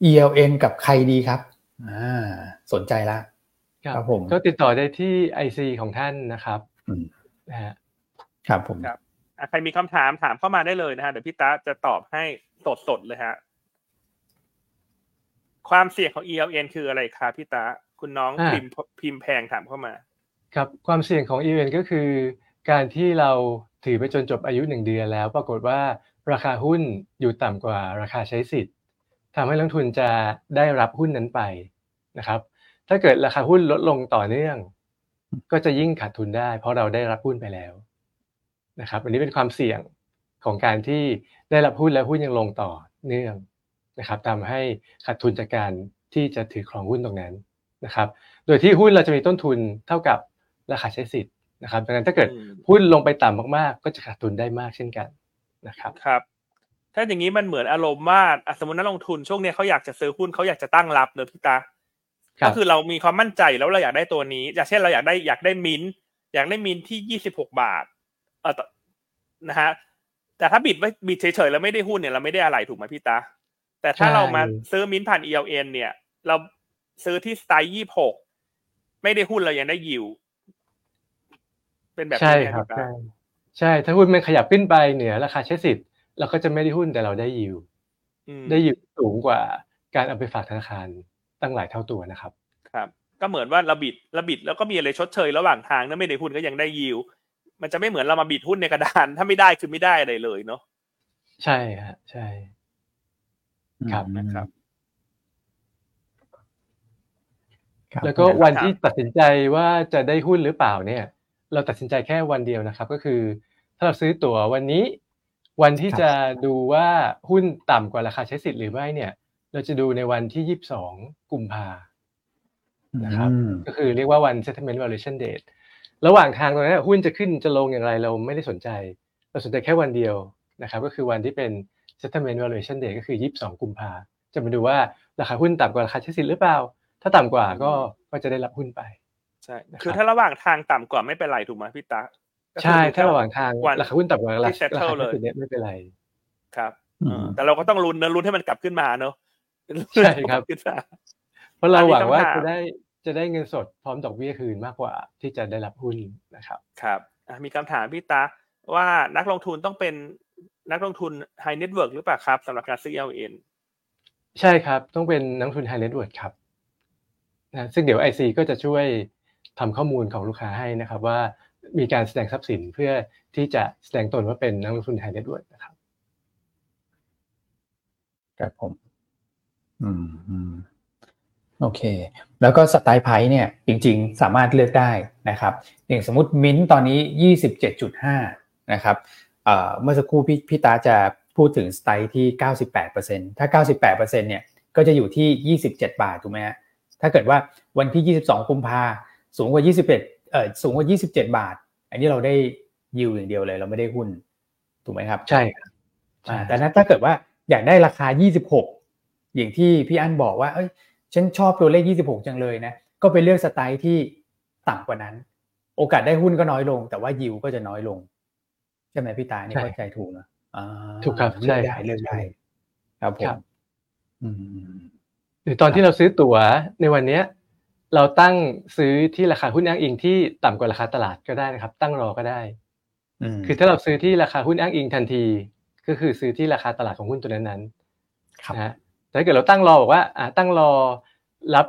ELN กับใครดีครับ อ่า สนใจละ
ครับผมก็ติดต่อได้ที่ IC ของท่านนะครับนะฮะ
ครับผม
ครับใครมีคำถามถามเข้ามาได้เลยนะฮะเดี๋ยวพี่ตาจะตอบให้สดๆเลยฮะความเสี่ยงของ ELN คืออะไรคะพี่ตาคุณน้องพิมพ์พิมพ์แพงถามเข้ามา
ครับ ความเสี่ยงของ ELN ก็คือ การที่เราถือไปจนจบอายุหนึ่งเดือนแล้ว ปรากฏว่าราคาหุ้นอยู่ต่ำกว่าราคาใช้สิทธิ์ทำให้นักทุนจะได้รับหุ้นนั้นไปนะครับ ถ้าเกิดราคาหุ้นลดลงต่อเนื่อง ก็จะยิ่งขาดทุนได้ เพราะเราได้รับหุ้นไปแล้วนะครับ อันนี้เป็นความเสี่ยงของการที่ได้รับหุ้นแล้วหุ้นยังลงต่อเนื่องนะครับทำให้ขาดทุนจากการที่จะถือครองหุ้นตรงนั้นนะครับ โดยที่หุ้นเราจะมีต้นทุนเท่ากับราคาใช้สิทธิ์นะครับดังนั้นถ้าเกิดหุ้นลงไปต่ำมากๆ ก็จะขาดทุนได้มากเช่นกันนะครับ
ครับ ถ้าอย่างนี้มันเหมือนอารมณ์ว่าสมมตินักลงทุนช่วงนี้เขาอยากจะซื้อหุ้นเขาอยากจะตั้งรับเนอะพี่ตา ก็คือเรามีความมั่นใจแล้วเราอยากได้ตัวนี้ อย่างเช่นเราอยากได้อยากได้มินอยากได้มินที่ยี่สิบหกบาทเออนะฮะแต่ถ้าบิดไว้บิดเฉยๆแล้วไม่ได้หุ้นเนี่ยเราไม่ได้อะไรถูกไหมพี่ตา แต่ถ้าเรามาซื้อมินผ่าน ELN เนี่ย เราซื้อที่สไตล์ยี่หกไม่ได้หุ้นเรายังได้ยิว เป็นแบบ
ใช่ครับใช่ใช่ ถ้าหุ้นมันขยับขึ้นไปเหนือราคาใช้สิทธิ์เราก็จะไม่ได้หุ้นแต่เราได้ยิวได้ยิวสูงกว่าการเอาไปฝากธนาคาร ตั้งหลายเท่าตัวนะครับ
ครับ ก็เหมือนว่าเราบิดเราบิดแล้วก็มีอะไรชดเชยระหว่างทางนั้นไม่ได้หุ้นก็ยังได้ยิวมันจะไม่เหมือนเรามาบิดหุ้นในกระดาน ถ้าไม่ได้คือไม่ได้อะไรเลยเนาะ
ใช่ฮะใช่ ครับ
นะครับ
แล้วก็วันที่ตัดสินใจว่าจะได้หุ้นหรือเปล่าเนี่ย เราตัดสินใจแค่วันเดียวนะครับ ก็คือ ถ้าเราซื้อตั๋ววันนี้ วันที่จะดูว่าหุ้นต่ำกว่าราคาใช้สิทธิ์หรือไม่เนี่ย เราจะดูในวันที่ยี่สิบสองกุมภานะครับ ก็คือเรียกว่าวัน settlement valuation date ระหว่างทางตรงนั้นหุ้นจะขึ้นจะลงอย่างไรเราไม่ได้สนใจ เราสนใจแค่วันเดียวนะครับ ก็คือวันที่เป็น settlement valuation date ก็คือยี่สิบสองกุมภาจะมาดูว่าราคาหุ้นต่ำกว่าราคาใช้สิทธิ์หรือเปล่า ถ้าต่ำกว่าก็ก็จะได้รับหุ้นไป
ใช่คือถ้าระหว่างทางต่ำกว่าไม่เป็นไรถูกไหมพี่ตา
ใช่ถ้าระหว่างทางราคาหุ้นต่ำกว่าราคาใช้สิทธิ์ไม่เป็นไร
ครับแต่เราก็ต้องลุ้นนะลุ้นให้มันกลับขึ้นมาเนอะ
ใช่ครับเพราะเราหวังว่าจะได้จะได้เงินสดพร้อมดอกเบี้ยคืนมากกว่า ที่จะได้รับหุ้นนะครับ
ครับมีคำถามพี่ตาว่านักลงทุนต้องเป็นนักลงทุน high net worth หรือเปล่าครับสำหรับการซื้อ ELN
ใช่ครับ ต้องเป็นนักทุน high net worth ครับนะซึ่งเดี๋ยว IC ก็จะช่วยทำข้อมูลของลูกค้าให้นะครับ ว่ามีการแสดงทรัพย์สินเพื่อที่จะแสดงตนว่าเป็นนักลงทุน high net worth นะครับ
ครับผม อืมอืมโอเค แล้วก็สไตล์ไพ่เนี่ย จริง ๆ สามารถเลือกได้นะครับอย่างสมมติมินตอนนี้27.5นะครับเมื่อสักครู่พี่พี่ตาจะพูดถึงสไตล์ที่ 98%ถ้า 98%เนี่ยก็จะอยู่ที่ 27 บาทถูกไหมฮะถ้าเกิดว่าวันที่ 22กุมภาสูงกว่า 21เอ่อสูงกว่า 27 บาท อันนี้เราได้ยิวอย่างเดียวเลยเราไม่ได้หุ้นถูกไหมครับ
ใช่ครับ
แต่ถ้าเกิดว่าอยากได้ราคา 26 อย่างที่พี่อั้นบอกว่าเอ้ยฉันชอบตัวเลข 26 จังเลยนะก็ไปเลือกสไตล์ที่ต่ำกว่านั้น โอกาสได้หุ้นก็น้อยลง แต่ว่ายิวก็จะน้อยลง ใช่ไหมพี่ตานี่เข้าใจถูกนะ
ถูกครับ
ใช่ได้เลือกได้ครับผม
หรือตอนที่เราซื้อตั๋วในวันเนี้ย เราตั้งซื้อที่ราคาหุ้นอ้างอิงที่ต่ำกว่าราคาตลาดก็ได้นะครับ ตั้งรอก็ได้คือถ้าเราซื้อที่ราคาหุ้นอ้างอิงทันที ก็คือซื้อที่ราคาตลาดของหุ้นตัวนั้นๆนะ แต่ถ้าเกิดเราตั้งรอบอกว่าอ่าตั้งรอรับ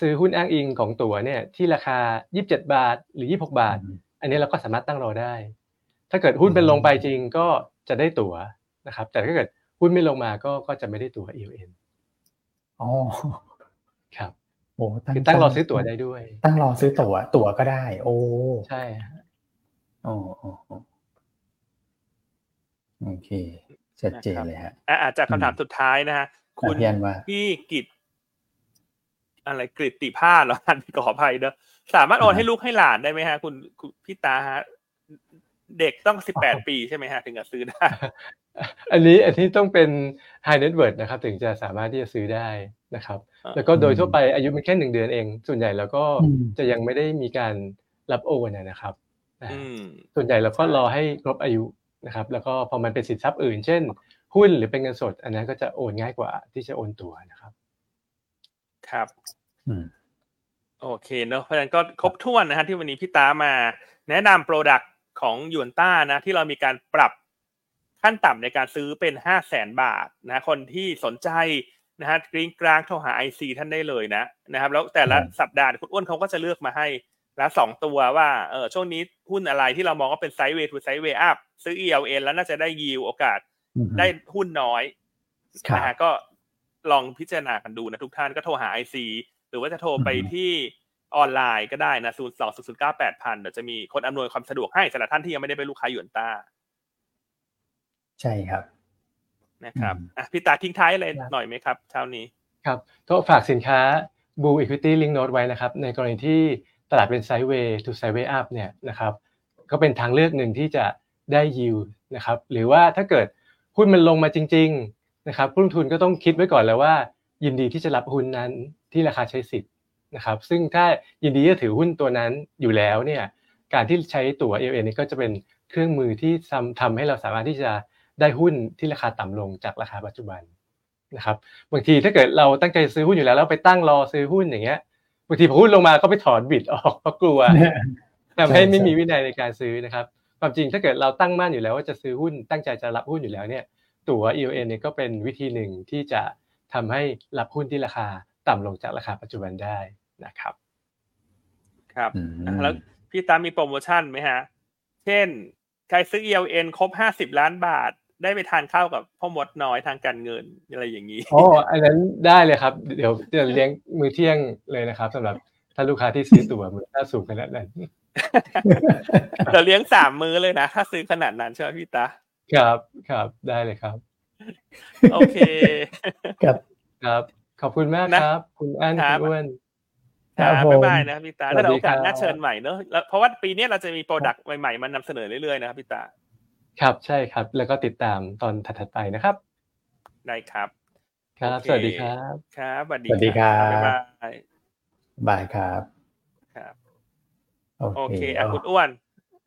ซื้อหุ้นอ้างอิงของตั๋วเนี่ยที่ราคา 27 บาทหรือ 26 บาท อันนี้เราก็สามารถตั้งรอได้ ถ้าเกิดหุ้นเป็นลงไปจริงก็จะได้ตั๋วนะครับ แต่ถ้าเกิดหุ้นไม่ลงมาก็ก็จะไม่ได้ตั๋ว EON
อ๋อ
ครับ
โอ้
คือตั้งรอซื้อตั๋วได้ด้วย
ตั้งรอซื้อตั๋วตั๋วก็ได้ โอ้
ใช่
โอ้โอ้โอเคชัดเจนเลยฮะ
อาจจะคำถามสุดท้ายนะฮะ คุณพี่กิจอะไรกริติภาพเหรอท่านขออภัยเนอะสามารถโอนให้ลูกให้หลานได้ไหมฮะ คุณพี่ตาฮะเด็กต้องสิบแปดปีใช่ไหมฮะ ถึงจะซื้อได้
อันนี้อันนี้ต้องเป็น high net worth นะครับ ถึงจะสามารถที่จะซื้อได้นะครับ แล้วก็โดยทั่วไปอายุมันแค่หนึ่งเดือนเอง ส่วนใหญ่แล้วก็จะยังไม่ได้มีการรับโอนนะครับส่วนใหญ่เราก็รอให้ครบอายุนะครับ แล้วก็พอมันเป็นสินทรัพย์อื่น เช่น หุ้นหรือเป็นเงินสด อันนั้นก็จะโอนง่ายกว่าที่จะโอนตัวนะครับ
ครับโอเคเนอะเพราะฉะนั้นก็ครบถ้วนนะฮะที่วันนี้พี่ตามาแนะนำ product ของหยวนต้านะที่เรามีการปรับขั้นต่ำในการซื้อเป็นห้าแสนบาทนะคนที่สนใจนะฮะกริ๊งกร๊างโทรหา IC ท่านได้เลยนะนะครับ แล้วแต่ละสัปดาห์คุณอ้วนเขาก็จะเลือกมาให้แล้วสองตัวว่าเออช่วงนี้หุ้นอะไรที่เรามองว่าเป็น sideway to sideway up ซื้อ ELN แล้วน่าจะได้ยิวโอกาส ได้หุ้นน้อยนะฮะก็ลองพิจารณากันดูนะทุกท่านก็โทรหา IC หรือว่าจะโทรไปที่ออนไลน์ก็ได้นะศูนย์สองศูนย์เก้าแปดพันเดี๋ยวจะมีคนอำนวยความสะดวกให้สำหรับท่านที่ยังไม่ได้เป็นลูกค้าหยวนต้า
ใช่ครับ
นะครับอะพี่ตาทิ้งท้ายอะไรหน่อยไหมครับเช้านี้
ครับก็ฝากสินค้า Blue Equity Link Note ไว้นะครับ ในกรณีที่ตลาดเป็นไซด์เวย์ to ไซด์เวย์อัพเนี่ยนะครับ ก็เป็นทางเลือกหนึ่งที่จะได้ยิวนะครับ หรือว่าถ้าเกิด หุ้นมันลงมาจริง ๆ นะครับผู้ลงทุนก็ต้องคิดไว้ก่อนแล้วว่า ยินดีที่จะรับหุ้นนั้นที่ราคาใช้สิทธิ์นะครับ ซึ่งถ้ายินดีจะถือหุ้นตัวนั้นอยู่แล้วเนี่ยการที่ใช้ตั๋ว LN นี่ก็จะเป็นเครื่องมือที่ทำทำให้เราสามารถที่จะได้หุ้นที่ราคาต่ำลงจากราคาปัจจุบันนะครับบางทีถ้าเกิดเราตั้งใจซื้อหุ้นอยู่แล้วแล้วไปตั้งรอซื้อหุ้นอย่างเงี้ยบางทีพอหุ้นลงมาก็ไปถอนบิดออกเพราะกลัวทำให้ไม่มีวินัยในการซื้อนะครับ ความจริงถ้าเกิดเราตั้งมั่นอยู่แล้วว่าจะซื้อหุ้นตั้งใจจะรับหุ้นอยู่แล้วเนี่ยตั๋ว EON เนี่ยก็เป็นวิธีหนึ่งที่จะทำให้รับหุ้นที่ราคาต่ำลงจากราคาปัจจุบันได้นะครับ
ครับแล้วพี่ตามมีโปรโมชั่นไหมฮะ เช่น ใครซื้อ ELN ครบห้าสิบล้านบาท ได้ไปทานข้าวกับพ่อมดน้อยทางการเงินอะไรอย่างนี้
อ๋ออันนั้นได้เลยครับ เดี๋ยวจะเลี้ยงมือเที่ยงเลยนะครับสำหรับถ้าลูกค้าที่ซื้อตั๋วมือถ้าสูงขนาดนั้น
เราเลี้ยงสามมือเลยนะ ถ้าซื้อขนาดนั้นใช่ไหมพี่ตา
ครับ ครับ ได้เลยครับ
โอเค
ครับ
ครับ ขอบคุณมากครับ คุณอั้นคุณอ้วน
ครับบ๊ายบายนะครับพี่ตาแล้วโอกาสหน้าเชิญใหม่เนอะเพราะว่าปีนี้เราจะมี product ใหม่ๆมานำเสนอเรื่อยๆนะครับพี่ตา
ครับ ใช่ครับ แล้วก็ติดตามตอนถัดๆไปนะครับ
ได้ครับ
ครับ สวัสดีครับ
ครับ สวัสดี
สวัสดีครับ
บ๊ายบาย
บายครับ
ครับ
โอ
โอ
เค
เคอะคุณอ้วน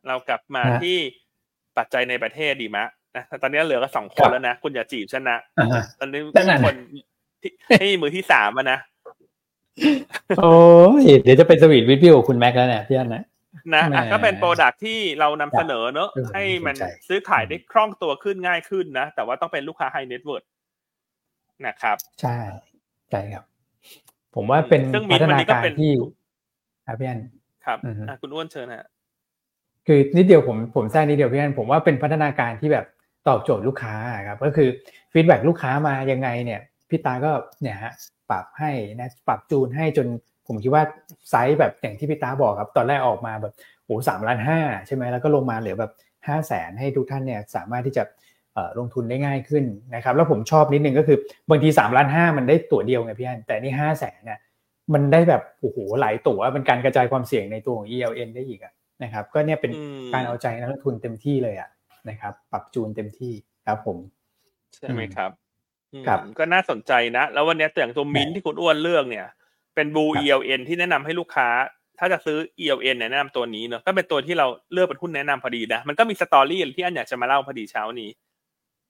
เรากลับมาที่ปัจจัยในประเทศดีมะนะตอนนี้เหลือก็สองคนแล้วนะ คุณอย่าจีบฉันนะตอนนี้คนที่ให้มือที่สามนะ
โอ้ยเดี๋ยวจะเป็นสวีทวี้ดวิ้วคุณแม็กแล้วเนี่ยพี่อันนะ
นะก็เป็น product ที่เรานำเสนอเนอะให้มันซื้อขายได้คล่องตัวขึ้นง่ายขึ้นนะ แต่ว่าต้องเป็นลูกค้า high net worth นะครับ
ใช่ใช่ครับ ผมว่าเป็นพัฒนาการที่ครับพี่อัน
ครับคุณอ้วนเชิญฮะ
คือนิดเดียวผมผมแทรกนิดเดียวพี่อันผมว่าเป็นพัฒนาการที่แบบตอบโจทย์ลูกค้าครับก็คือ feedback ลูกค้ามายังไงเนี่ยพี่ตาก็เนี่ยฮะปรับให้นะปรับจูนให้จนผมคิดว่าไซส์แบบอย่างที่พี่ตาบอกครับ ตอนแรกออกมาแบบโอ้สามล้านห้าใช่ไหมแล้วก็ลงมาเหลือแบบห้าแสนให้ทุกท่านเนี่ยสามารถที่จะลงทุนได้ง่ายขึ้นนะครับแล้วผมชอบนิดนึงก็คือบางทีสามล้านห้ามันได้ตัวเดียวไงพี่อันแต่นี่ห้าแสนเนี่ย มันได้แบบโอ้โหหลายตัวเป็นการกระจายความเสี่ยงในตัวของ ELN ได้อีกนะครับ ก็เนี่ยเป็นการเอาใจนักลงทุนเต็มที่เลยอะนะครับ ปรับจูนเต็มที่ครับผม
ใช่ไหมครับ
ครับ
ก็น่าสนใจนะ แล้ววันนี้อย่างตัวมินที่คุณอ้วนเลือกเนี่ย เป็นบู ELN ที่แนะนำให้ลูกค้า ถ้าจะซื้อ ELN แนะนำตัวนี้เนอะก็เป็นตัวที่เราเลือกเป็นหุ้นแนะนำพอดีนะมันก็มีสตอรี่ที่อันอยากจะมาเล่าพอดีเช้านี้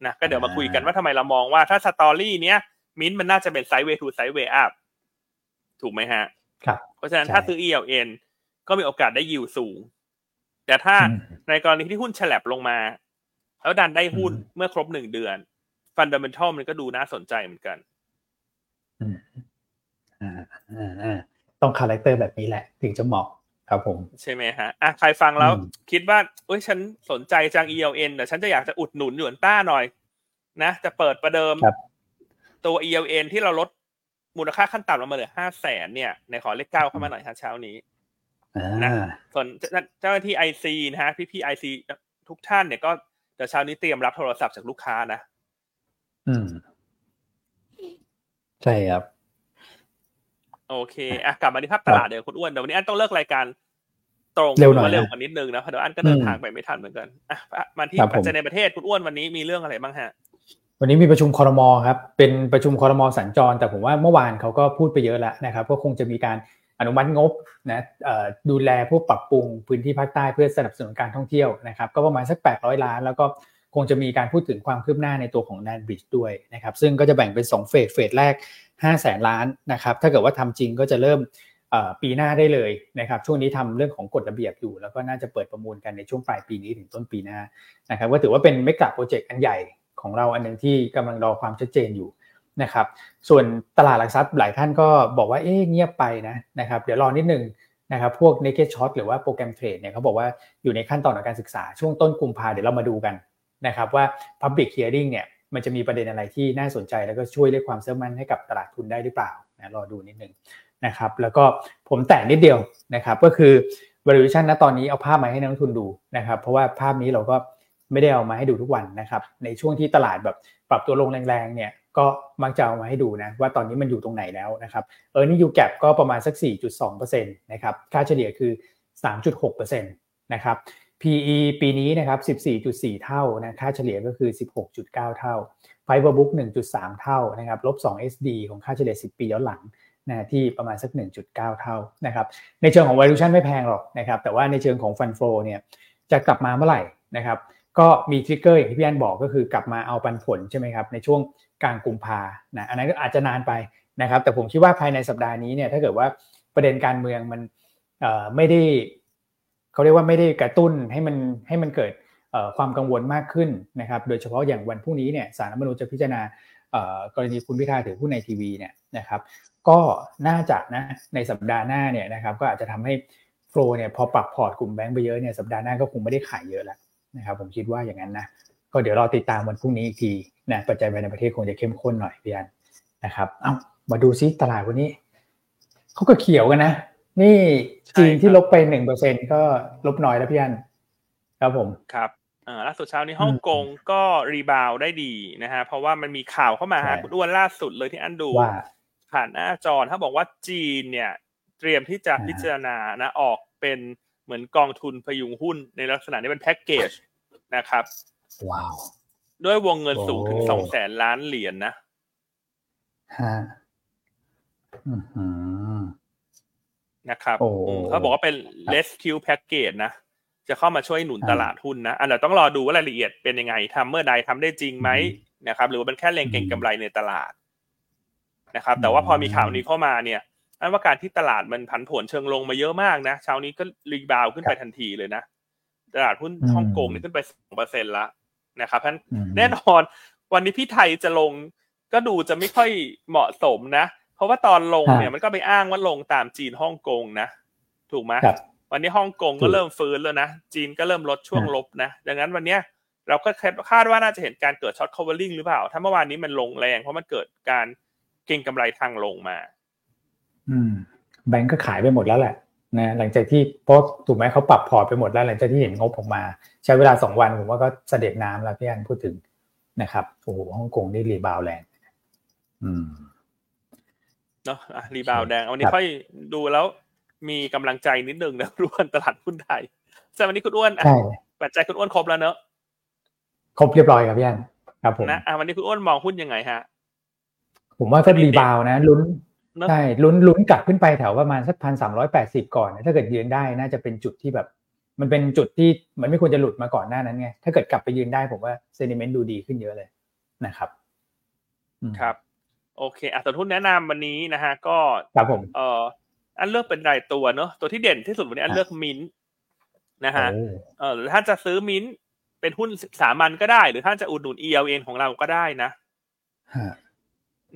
นะก็เดี๋ยวมาคุยกันว่าทำไมเรามองว่าถ้าสตอรี่เนี้ยมินมันน่าจะเป็น sideway to sideway up ถูกไหมฮะ
ครับ
เพราะฉะนั้นถ้าซื้อ ELN ก็มีโอกาสได้ยิวสูง แต่ถ้าในกรณีที่หุ้นสลับลงมา แล้วดันได้หุ้นเมื่อครบหนึ่งเดือน fundamental มันก็ดูน่าสนใจเหมือนกัน
ต้อง character แบบนี้แหละ ถึงจะเหมาะครับผม
ใช่ไหมฮะอะใครฟังแล้วคิดว่าเอ้ยฉันสนใจจัง ELN แต่ฉันจะอยากจะอุดหนุนหยวนต้าหน่อย นะ จะเปิดประเดิมตัว ELN ที่เราลด มูลค่าขั้นต่ำลงมาเหลือห้าแสนเนี่ยในขอเลขเก้าเข้ามาหน่อยครับเช้านี้นะส่วนเจ้าหน้าที่ไอซีนะฮะพี่พี่ไอซีทุกท่านเนี่ยก็เดี๋ยวเช้านี้เตรียมรับโทรศัพท์จากลูกค้านะ
อืม ใช่ครับ
โอเคอะกลับมาที่ภาพตลาดเดี๋ยวคุณอ้วนเดี๋ยววันนี้อันต้องเลิกรายการตรง
เร็วหน่อย
เร็วกว่านิดนึงนะเพราะเดี๋ยวอันก็เดินทางไปไม่ทันเหมือนกันอะมาที่ปัจจัยในประเทศคุณอ้วนวันนี้มีเรื่องอะไรบ้างฮะ
วันนี้มีประชุมคอรมอครับ เป็นประชุมคอรมอสัญจร แต่ผมว่าเมื่อวานเขาก็พูดไปเยอะแล้วนะครับ ก็คงจะมีการอนุมัติงบนะดูแลผู้ปรับปรุงพื้นที่ภาคใต้เพื่อสนับสนุนการท่องเที่ยวนะครับ ก็ประมาณสัก 800 ล้าน แล้วก็คงจะมีการพูดถึงความคืบหน้าในตัวของแนนบริดจ์ด้วยนะครับ ซึ่งก็จะแบ่งเป็น 2 เฟส เฟสแรก5แสนล้านนะครับ ถ้าเกิดว่าทำจริงก็จะเริ่มปีหน้าได้เลยนะครับ ช่วงนี้ทำเรื่องของกฎระเบียบอยู่ แล้วก็น่าจะเปิดประมูลกันในช่วงปลายปีนี้ถึงต้นปีหน้านะครับ ก็ถือว่าเป็นเมกะโปรเจกต์อันใหญ่ ของเราอันหนึ่งที่กำลังรอความชัดเจนอยู่นะครับ ส่วนตลาดหลักทรัพย์หลายท่านก็บอกว่าเอ๊ะเงียบไปนะนะครับเดี๋ยวรอนิดหนึ่งนะครับพวก naked short หรือว่าโปรแกรมเทรดเนี่ยเขาบอกว่าอยู่ในขั้นตอนของการศึกษาช่วงต้นกุมภาเดี๋ยวเรามาดูกันนะครับว่า public hearing เนี่ยมันจะมีประเด็นอะไรที่น่าสนใจแล้วก็ช่วยเรียกความเชื่อมั่นให้กับตลาดทุนได้หรือเปล่านะรอดูนิดนึงนะครับแล้วก็ผมแตะนิดเดียวนะครับก็คือ valuation ณตอนนี้เอาภาพมาให้นักลงทุนดูนะครับเพราะว่าภาพนี้เราก็ ไม่ได้เอามาให้ดูทุกวันนะครับในช่วงที่ตลาดแบบปรับตัวลงแรงๆเนี่ยก็มักจะเอามาให้ดูนะว่าตอนนี้มันอยู่ตรงไหนแล้วนะครับเออนี่ยูแกก็ประมาณสัก 4.2%นะครับค่าเฉลี่ยคือ 3.6%นะครับ PE ปีนี้นะครับ 14.4 เท่านะค่าเฉลี่ยก็คือ 16.9 เท่า Fiber Book 1.3 เท่านะครับลบ 2 SD ของค่าเฉลี่ย 10 ปีย้อนหลังนะที่ประมาณสัก 1.9 เท่านะครับในเชิงของ valuation ไม่แพงหรอกนะครับแต่ว่าในเชิงของ Fund Flow เนี่ยจะกลับมาเมื่อไหร่นะครับ ก็มีทริกเกอร์อย่างที่พี่อันบอกก็คือกลับมาเอาปันผลใช่ไหมครับในช่วงกลางกุมภานะอันนั้นก็อาจจะนานไปนะครับแต่ผมคิดว่าภายในสัปดาห์นี้เนี่ยถ้าเกิดว่าประเด็นการเมืองมันไม่ได้เขาเรียกว่าไม่ได้กระตุ้นให้มันให้มันเกิดความกังวลมากขึ้นนะครับโดยเฉพาะอย่างวันพรุ่งนี้เนี่ยสารรัฐมนูญจะพิจารณากรณีคุณพิธาถือหุ้นในทีวีเนี่ยนะครับก็น่าจะนะในสัปดาห์หน้าเนี่ยนะครับก็อาจจะทำให้โฟลเนี่ยพอปรับพอร์ตกลุ่มแบงก์ไปเยอะเนี่ยสัปดาห์หน้าก็คงไม่ได้ขายเยอะแล้ว นะครับผมคิดว่าอย่างนั้นนะก็เดี๋ยวรอติดตามวันพรุ่งนี้อีกทีนะปัจจัยภายในประเทศคงจะเข้มข้นหน่อยพี่อันนะครับเอามาดูซิตลาดวันนี้เขาก็เขียวกันนะ นี่จีนที่ลบไปหนึ่งเปอร์เซ็นก็ลบน้อยแล้วพี่อันครับผม
ครับอ่าล่าสุดเช้านี้ฮ่องกงก็รีบาวได้ดีนะฮะเพราะว่ามันมีข่าวเข้ามาฮะคุณอ้วนล่าสุดเลยที่อันดูผ่านหน้าจอถ้าบอกว่าจีนเนี่ย เตรียมที่จะพิจารณานะออกเป็น เหมือนกองทุนพยุงหุ้นในลักษณะนี้เป็นแพ็กเกจนะครับ
ว้าว
ด้วยวงเงินสูงถึงสองแสนล้านเหรียญนะ
ฮะ
นะครับเขาบอกว่าเป็น rescue package นะ จะเข้ามาช่วยหนุนตลาดหุ้นนะ อันเราต้องรอดูว่ารายละเอียดเป็นยังไงทำเมื่อใดทำได้จริงไหมนะครับ หรือว่าเป็นแค่เล็งเก่งกำไรในตลาดนะครับ แต่ว่าพอมีข่าวนี้เข้ามาเนี่ย อันว่าการที่ตลาดมันผันผวนเชิงลงมาเยอะมากนะเช้านี้ก็รีบาวขึ้นไปทันทีเลยนะตลาดหุ้นฮ่องกงนี่ขึ้นไปสองเปอร์เซ็นต์ละนะครับเพราะแน่นอนวันนี้พี่ไทยจะลงก็ดูจะไม่ค่อยเหมาะสมนะ เพราะว่าตอนลงเนี่ยมันก็ไปอ้างว่าลงตามจีนฮ่องกงนะ ถูกไหมวันนี้ฮ่องกงก็เริ่มฟื้นแล้วนะ จีนก็เริ่มลดช่วงลบนะ ดังนั้นวันเนี้ยเราก็คาดว่าน่าจะเห็นการเกิด short covering หรือเปล่า ถ้าเมื่อวานนี้มันลงแรงเพราะมันเกิดการเก็งกำไรทางลงมา
อืมแบงก์ก็ขายไปหมดแล้วแหละนะหลังจากที่เพราะถูกไหมเขาปรับพอร์ตไปหมดแล้วหลังจากที่เห็นงบออกมา ใช้เวลาสองวันผมว่าก็สะเด็ดน้ำแล้วพี่อันพูดถึงนะครับโอ้โหฮ่องกงนี่ rebound แรงอืม
เนาะอะ rebound แรงวันนี้ค่อยดูแล้ว มีกำลังใจนิดนึงนะลุ้นตลาดหุ้นไทยแต่วันนี้คุณอ้วนอะปัจจัยคุณอ้วนครบแล้วเนอะ
ครบเรียบร้อยครับพี่อันครับผม
นะอะวันนี้คุณอ้วนมองหุ้นยังไงฮะ
ผมว่าก็ rebound นะลุ้น ใช่ลุ้นลุ้นกลับขึ้นไปแถวประมาณสักพันสามร้อยแปดสิบก่อน ถ้าเกิดยืนได้น่าจะเป็นจุดที่แบบ มันเป็นจุดที่มันไม่ควรจะหลุดมาก่อนหน้านั้นไง ถ้าเกิดกลับไปยืนได้ผมว่าเซนิเมนต์ดูดีขึ้นเยอะเลยนะครับ
ครับ โอเคอะตัวทุนแนะนำวันนี้นะฮะ ก็
ครับผม
เอ่ออันเลือกเป็นรายตัวเนอะตัวที่เด่นที่สุดวันนี้อันเลือกมินนะฮะเออหรือถ้าจะซื้อมินเป็นหุ้นสามัญก็ได้ หรือถ้าจะอุดหนุน ELN ของเราก็ได้นะ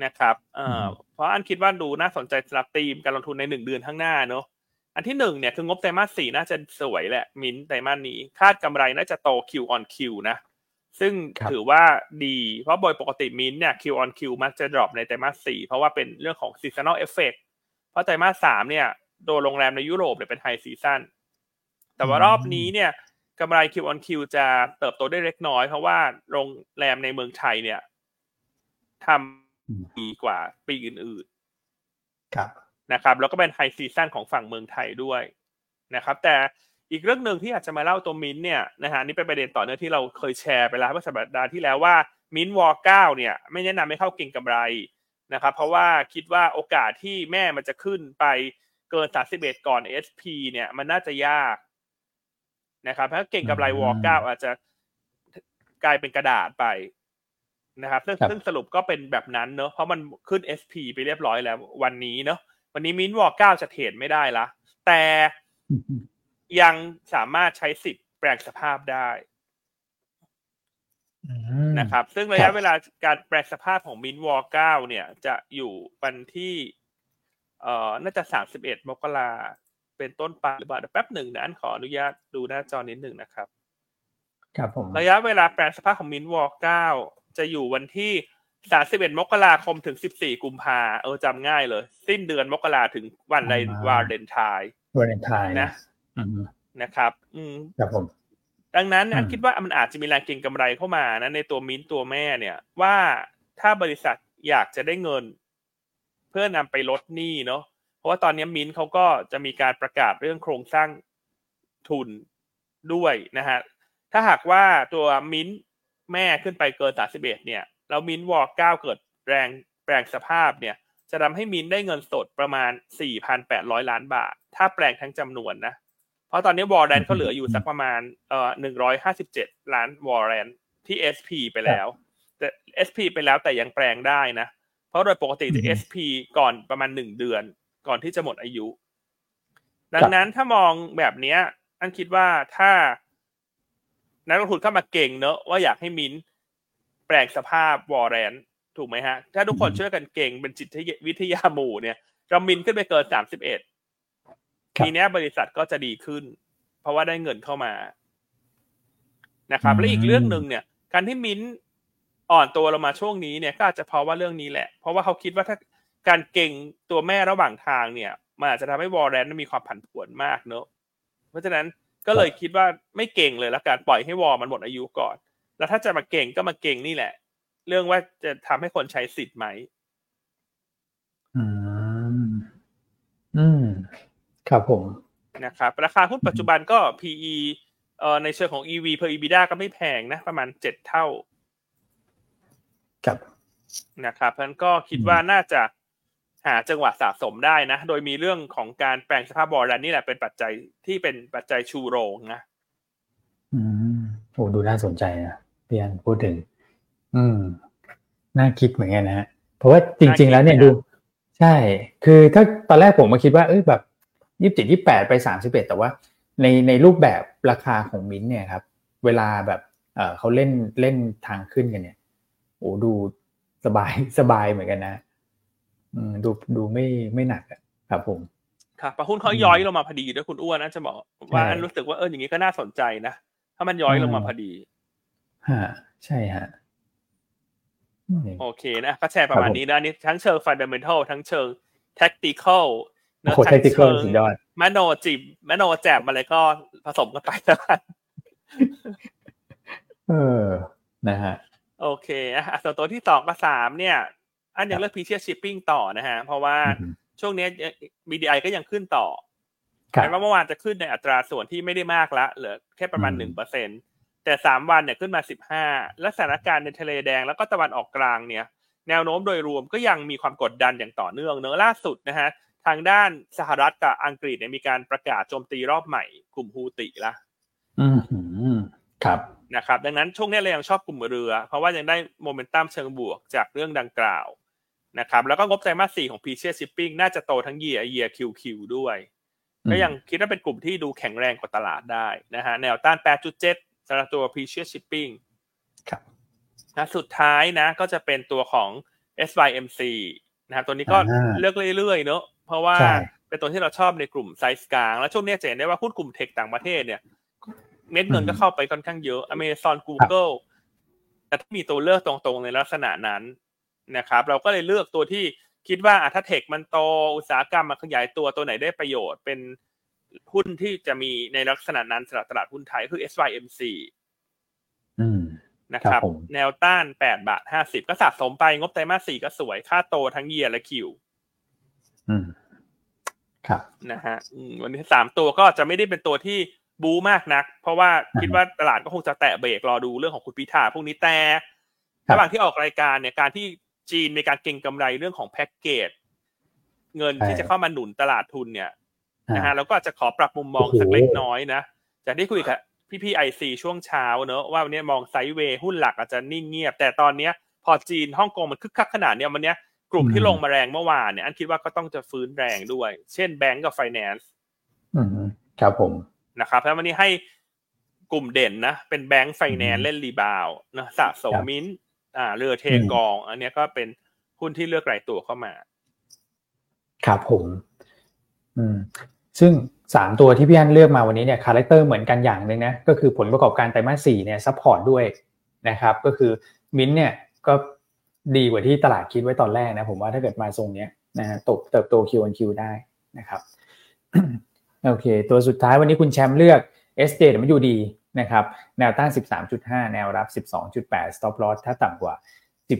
นะครับเอ่อเพราะอันคิดว่าดูน่าสนใจสำหรับทีมการลงทุนในหนึ่งเดือนข้างหน้าเนอะอันที่หนึ่งเนี่ยคืองบไตรมาสสี่น่าจะสวยแหละมินไตรมาสนี้ คาดกำไรน่าจะโต Q on Q นะซึ่งถือว่าดีเพราะโดยปกติมินเนี่ย Q on Q มักจะ drop ในไตรมาสสี่เพราะว่าเป็นเรื่องของ seasonal effect เพราะไตรมาสสามเนี่ยโดยโรงแรมในยุโรปเนี่ยเป็น high seasonแต่ว่ารอบนี้เนี่ยกำไร Q on Q จะเติบโตได้เล็กน้อย เพราะว่าโรงแรมในเมืองไทยเนี่ยทำ ดีกว่าปีอื่น
ๆครับ
นะครับแล้วก็เป็นไฮซีซั่นของฝั่งเมืองไทยด้วยนะครับ แต่อีกเรื่องหนึ่งที่อาจจะมาเล่าตัวมินเนี่ยนะฮะนี่เป็นประเด็นต่อเนื่องที่เราเคยแชร์ไปแล้วเมื่อสัปดาห์ที่แล้วว่ามินวอลเก้าเนี่ย ไม่แนะนำให้เข้าเก่งกำไรนะครับ เพราะว่าคิดว่าโอกาสที่แม่มันจะขึ้นไปเกินสาสิบเอ็ดก่อน SP เนี่ยมันน่าจะยากนะครับถ้าเก่งกำไรวอลเก้าอาจจะกลายเป็นกระดาษไป นะครับซึ่งซึ่งสรุปก็เป็นแบบนั้นเนอะเพราะมันขึ้น SP ไปเรียบร้อยแล้ว วันนี้เนอะวันนี้มินวอลเก้าจะเทรดไม่ได้ละแต่ยังสามารถใช้สิทธิ์แปลงสภาพได้นะครับ ซึ่งระยะเวลาการแปลสภาพของมินวอลเก้าเนี่ย จะอยู่วันที่ เอ่อน่าจะสามสิบเอ็ดมกราเป็นต้นไปหรือเปล่าแป๊บหนึ่งนะอันขออนุญาตดูหน้าจอนิดหนึ่งนะครับ
ครับผม
ระยะเวลาแปลงสภาพของมินวอร์เก้า จะอยู่วันที่สามสิบเอ็ดมกราคมถึงสิบสี่กุมภาเออจำง่ายเลย สิ้นเดือนมกราถึงวันในวาเลนไทน์
วาเลนไทน์
นะ
อืม
นะครับ อืม
ครับผม
ดังนั้น
อืม
อันคิดว่ามันอาจจะมีแรงเก็งกำไรเข้ามานะในตัวมิ้นท์ตัวแม่เนี่ย ว่าถ้าบริษัทอยากจะได้เงิน เพื่อนำไปลดหนี้เนาะเพราะว่าตอนนี้มิ้นท์เขาก็จะมีการประกาศเรื่องโครงสร้างทุนด้วยนะฮะถ้าหากว่าตัวมิ้นท์ แม่ขึ้นไปเกิน 31 เนี่ย แล้วมิ้นท์วอลเก้าเกิดแรงแปลงสภาพเนี่ย จะทำให้มิ้นท์ได้เงินสดประมาณ 4,800 ล้านบาท ถ้าแปลงทั้งจำนวนนะ เพราะตอนนี้วอลเลนเขาเหลืออยู่สักประมาณเอ่อหนึ่งร้อยห้าสิบเจ็ดล้านวอลเลนที่ SP ไปแล้วแต่ SP ไปแล้วแต่ยังแปลงได้นะ เพราะโดยปกติจะ
อืม
SP ก่อนประมาณหนึ่งเดือน ก่อนที่จะหมดอายุ ดังนั้นถ้ามองแบบเนี้ยอันคิดว่าถ้า นักลงทุนเข้ามาเก่งเนอะว่าอยากให้มินแปลงสภาพวอลเลนถูกไหมฮะ ถ้าทุกคนช่วยกันเก่งเป็นจิตวิทยาหมู่เนี่ยเรามินขึ้นไปเกินสามสิบเอ็ด
ครับ
ทีเนี้ยบริษัทก็จะดีขึ้น เพราะว่าได้เงินเข้ามานะครับ
อืม
และอีกเรื่องหนึ่งเนี่ย การที่มิ้นท์อ่อนตัวลงมาช่วงนี้เนี่ยก็อาจจะเพราะว่าเรื่องนี้แหละ เพราะว่าเขาคิดว่าถ้าการเก่งตัวแม่ระหว่างทางเนี่ย มันอาจจะทำให้วอลเลนมีความผันผวนมากเนอะเพราะฉะนั้น ก็เลยคิดว่าไม่เก่งเลยแล้วการปล่อยให้วอลมันหมดอายุก่อน แล้วถ้าจะมาเก่งก็มาเก่งนี่แหละ เรื่องว่าจะทำให้คนใช้สิทธิ์ไหม
อืมอืมครับผม
นะครับราคาหุ้นปัจจุบันก็ PE เอ่อในเชิงของ EV per EBITDA ก็ไม่แพงนะ ประมาณเจ็ดเท่า
ครับ
นะครับเพราะฉะนั้นก็คิดว่าน่าจะ หาจังหวะสะสมได้นะ โดยมีเรื่องของการแปลงสภาพบอลแลนนี่แหละเป็นปัจจัยที่เป็นปัจจัยชูโรงนะ
อืมโอ้ดูน่าสนใจนะพี่อันพูดถึง อืม น่าคิดเหมือนกันนะฮะ เพราะว่าจริง ๆ แล้วเนี่ยดู ใช่ คือถ้าตอนแรกผมมาคิดว่า เอ้ยแบบยี่สิบเจ็ดยี่แปดไปสามสิบเอ็ดแต่ว่า ในในรูปแบบราคาของมิ้นท์เนี่ยครับ เวลาแบบเออเขาเล่นเล่นทางขึ้นกันเนี่ย โอ้ดูสบายสบายเหมือนกันนะอืม ดูดูไม่ไม่หนักอะครับผม
ครับปะหุ้นเขาย้อยลงมาพอดีด้วยคุณอ้วนนะจะบอกว่า
ใช่
อันรู้สึกว่าเอออย่างนี้ก็น่าสนใจนะถ้ามันย้อยลงมาพอดี
ฮะใช่ฮะอืม
โอเคนะก็แชร์ประมาณ
ครับผม
นี้นะอันนี่ทั้งเชิง fundamental ทั้งเชิง tactical
โอ้โห
ทั้ง
tactical
เชิง
สุดยอด
มโนจิบมโนแจบอะไรก็ผสมกันไปแล้วกัน
เออนะฮะ
โอเคอะส่วนตัวที่สองกับสามเนี่ย อันยังเลือกพีเชียชิปปิ้งต่อนะฮะ เพราะว่า
อืม
ช่วงนี้ BDI ก็ยังขึ้นต่อ
ครับ
แม้ว่าเมื่อวานจะขึ้นในอัตราส่วนที่ไม่ได้มากละเหลือแค่ประมาณ
อืม
หนึ่งเปอร์เซ็นแต่สามวันเนี่ยขึ้นมาสิบห้าและสถานการณ์ในทะเลแดงแล้วก็ตะวันออกกลางเนี่ย แนวโน้มโดยรวมก็ยังมีความกดดันอย่างต่อเนื่องเนอะล่าสุดนะฮะทางด้านสหรัฐกับอังกฤษเนี่ยมีการประกาศโจมตีรอบใหม่กลุ่มฮูติละ
อืมอืมครับ
นะครับ ดังนั้นช่วงนี้เรายังชอบกลุ่มเรือ เพราะว่ายังได้โมเมนตัมเชิงบวกจากเรื่องดังกล่าว นะครับแล้วก็งบไตรมาสสี่ของ p ีเชียชิปปิ้งน่าจะโตทั้ง year year QQ ด้วย
อืม
ก็ยังคิดว่าเป็นกลุ่มที่ดูแข็งแรงกว่าตลาดได้นะฮะแนวต้าน 8.7สำหรับตัว p ีเชียชิปปิ้ง
ครับ
นะสุดท้ายนะก็จะเป็นตัวของ SYMC นะครับตัวนี้ก็
อ่า
เลือกเรื่อยๆเนอะเพราะว่า
ใช่
เป็นตัวที่เราชอบในกลุ่มไซส์กลาง แล้วช่วงนี้จะเห็นได้ว่าหุ้นกลุ่มเทคต่างประเทศเนี่ยเม็ดเงินก็เข้าไปค่อนข้างเยอะ Amazon Google แต่ถ้ามีตัวเลือกตรงๆในลักษณะนั้น นะครับเราก็เลยเลือกตัวที่คิดว่าอะถ้าเทคมันโตอุตสาหกรรมมันขยายตัวตัวไหนได้ประโยชน์เป็นหุ้นที่จะมีในลักษณะนั้นสำหรับตลาดหุ้นไทยคือ SYMC
อืม
นะครับ
ครับผม
แนวต้าน8บาท50 ก็สะสมไปงบไตรมาส4ก็สวย ค่าโตทั้งเยียร์และคิว
อืมครับ
นะฮะอืมวันนี้สามตัวก็จะไม่ได้เป็นตัวที่บูมากนัก เพราะว่าคิดว่าตลาดก็คงจะแตะเบรกรอดูเรื่องของคุณพิธาพวกนี้แต่
ครับ
ระหว่างที่ออกรายการเนี่ยการที่ จีนมีการเก็งกำไรเรื่องของแพ็กเกจเงินที่
ใช่
จะเข้ามาหนุนตลาดทุนเนี่ยนะฮะ
อ่า
แล้วก็อาจจะขอปรับมุมมอง
โอ้โห
สักเล็กน้อยนะจากที่คุยกับพี่พี่ไอซีช่วงเช้าเนอะว่าวันนี้มองไซด์เวย์หุ้นหลักอาจจะนิ่งเงียบ แต่ตอนเนี้ย พอจีนฮ่องกงมันคึกคักขนาดเนี้ยวันเนี้ยกลุ่มที่ลงมาแรงเมื่อวานเนี่ยอันคิดว่าก็ต้องจะฟื้นแรงด้วย เช่นแบงก์กับไฟแนนซ์
อืมครับผม
นะครับแล้ววันนี้ให้กลุ่มเด่นนะ เป็นแบงก์ไฟแนนซ์เล่น rebound นะสะสมมิ้น อ่าเรือเทกอง อันนี้ก็เป็นหุ้นที่เลือกรายตัวเข้ามา
ครับผม อืม ซึ่งสามตัวที่พี่อันเลือกมาวันนี้เนี่ย character เหมือนกันอย่างหนึ่งนะก็คือผลประกอบการไตรมาสสี่เนี่ย support ด้วยนะครับ ก็คือมิ้นเนี่ยก็ดีกว่าที่ตลาดคิดไว้ตอนแรกนะผมว่าถ้าเกิดมาทรงเนี้ยนะฮะตกเติบโต Q1Q ได้นะครับโอเค ตัวสุดท้ายวันนี้คุณแชมป์เลือก SJWD นะครับแนวต้าน 13.5 แนวรับ 12.8 stop loss ถ้าต่ำกว่า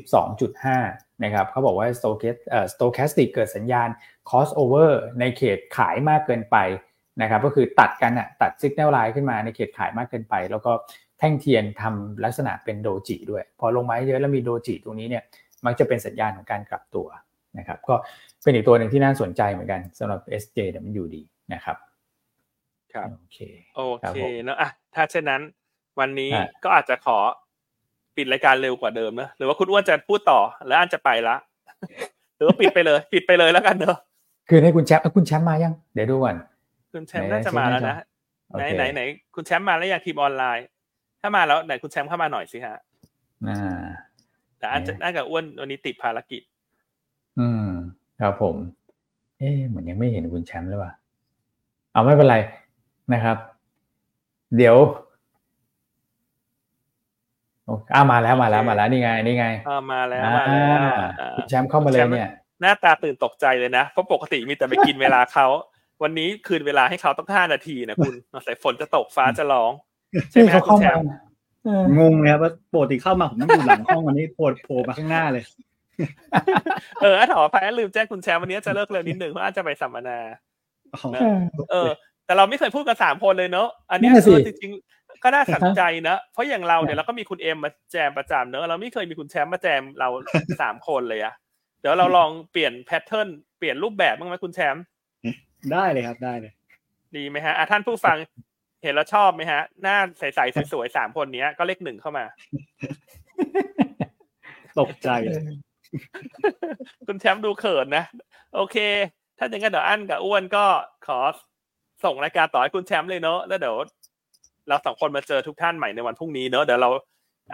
12.5 นะครับเขาบอกว่า stochastic เกิดสัญญาณ crossover ในเขตขายมากเกินไปนะครับก็คือตัดกันอะตัด signal line ขึ้นมาในเขตขายมากเกินไป แล้วก็แท่งเทียนทำลักษณะเป็นโดจิด้วย พอลงมาเยอะแล้วมีโดจิตรงนี้เนี่ยมักจะเป็นสัญญาณของการกลับตัวนะครับก็เป็นอีกตัวหนึ่งที่น่าสนใจเหมือนกันสำหรับ SJWD นะครับ
ครับ
โอเค
โอ
ครับ
เค
ผม
เนอะอะถ้าเช่นนั้น วันนี้
อะ
ก็อาจจะขอปิดรายการเร็วกว่าเดิมเนอะหรือว่าคุณอ้วนจะพูดต่อแล้วอันจะไปละหรือว่าปิดไปเลย ปิดไปเลยแล้วกันเนอะ
คือให้คุณแชมป์เอ้ยคุณแชมป์มายัง เดี๋ยวดูก่อน
คุณแชมป์
ไหน
น่าจะ
เช็ค
มา
ห
แล้ว
น้าจอ
นะ
โอ
ไหน
เค
ไหนไหนคุณแชมป์มาแล้วอย่างทีมออนไลน์ ถ้ามาแล้วไหนคุณแชมป์เข้ามาหน่อยสิฮะ
อ่า
แต่อันจะ
ไหน
น่ากับอ้วนวันนี้ติดภารกิจ
อืมครับผม เอ๊ะเหมือนยังไม่เห็นคุณแชมป์เลยว่ะเอาไม่เป็นไร นะครับ เดี๋ยวโอ้อ้ามาแล้วมาแล้วมาแล้วนี่ไงนี่ไง
อ่ามาแล้ว
อ่า
มาแล้วอ่า
คุณแชมป์เข้ามาเลยเนี่ย
หน้าตาตื่นตกใจเลยนะเพราะปกติมีแต่ไปกินเวลาเขาวันนี้คืนเวลาให้เขาต้องห้านาทีนะคุณใส่ฝนจะตกฟ้าจะร้องใช่ไหม
นี่เขา
คุ
เข้า
ณแช
มาม
ป์
เออ
งงเลยครับว่าปกติเข้ามาผมต้องอยู่หลังห้องวันนี้โผล่โผล่มาข้างหน้าเลย
เออขออภัยลืมแจ้งคุณแชมป์วันนี้จะเลิกเร็วนิดหนึ่งเพราะอาจจะไปสัมมนา
อ๋อ
นะเออ แต่เราไม่เคยพูดกันสามคนเลยเนอะอันเนี้ย
นั่นน่ะสิ
เออจริงๆก็น่าสนใจนะเพราะอย่างเราเนี่ยเราก็มีคุณเอ็มมาแจมประจำเนอะเราไม่เคยมีคุณแชมป์มาแจมเราสามคนเลยอะเดี๋ยวเราลองเปลี่ยนแพทเทิร์นเปลี่ยนรูปแบบบ้างไหมคุณแชมป์
ได้เลยครับได้เลย
ดีไหมฮะอะท่านผู้ฟังเห็นแล้วชอบไหมฮะ หน้าใสๆสวยๆสามคนเนี้ย ก็เลขหนึ่งเข้ามา
ตกใจเลย
คุณแชมป์ดูเขินนะ โอเค ถ้าอย่างนั้นเดี๋ยวอั้นกับอ้วนก็ขอ ส่งรายการต่อให้คุณแชมป์เลยเนอะแล้วเดี๋ยวเราสองคนมาเจอทุกท่านใหม่ในวันพรุ่งนี้เนอะเดี๋ยวเรา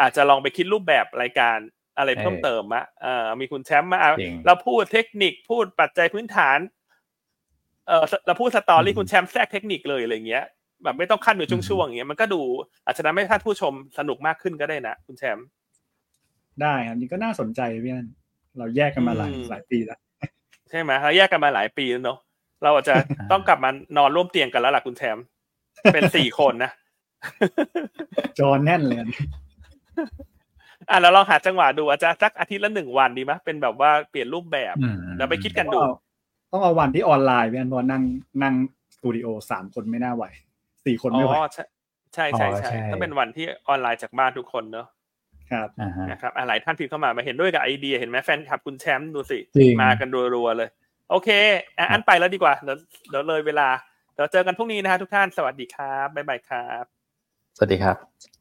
อาจจะลองไปคิดรูปแบบรายการอะไรเพิ่มเติมมะเออมีคุณแชมป์มาอะ
จริง
เราพูดเทคนิคพูดปัจจัยพื้นฐาน เออเราพูดสตอรี่
อืม
คุณแชมป์แทรกเทคนิคเลยอะไรเงี้ย แบบไม่ต้องขั้นเป็นช่วงๆอย่างเงี้ยมันก็ดู อาจจะทำให้ท่านผู้ชมสนุกมากขึ้นก็ได้นะคุณแชมป์
ได้ครับนี่ก็น่าสนใจพี่นั่นเราแยกกันมาหลาย
อืม
หลายปีแล้ว
ใช่ไหมเราแยกกันมาหลายปีแล้วเนาะ เราอาจจะต้องกลับมานอนร่วมเตียงกันแล้วล่ะคุณแชมป์เป็นสี่คนนะ
จอแน่นเลย
อะเราลองหาจังหวะดูอาจจะสักอาทิตย์ละหนึ่งวันดีไหมเป็นแบบว่าเปลี่ยนรูปแบบ
อืม
เดี๋ยวไปคิดกันดู
ต้องเอาต้องเอาวันที่ออนไลน์พี่นั่นเพราะนั่งนั่งสตูดิโอสามคนไม่น่าไหวสี่คน
อ๋
ไม่ไหว
อใช่ใช่ใช่
อ๋อ
ใช่
ใช่
ต้องเป็นวันที่ออนไลน์จากบ้านทุกคนเนาะ
ครับ
อ่าฮะ
นะครับอะหลายท่านพิมพ์เข้ามามาเห็นด้วยกับไอเดียเห็นไหมแฟนคลับคุณแชมป์ดูสิ
จริง
มากันรัวๆเลย โอเคอะอันไปแล้วดีกว่า เดี๋ยวเดี๋ยวเลยเวลา เดี๋ยวเจอกันพรุ่งนี้นะฮะทุกท่าน สวัสดีครับ บ๊ายบายครับ
สวัสดีครับ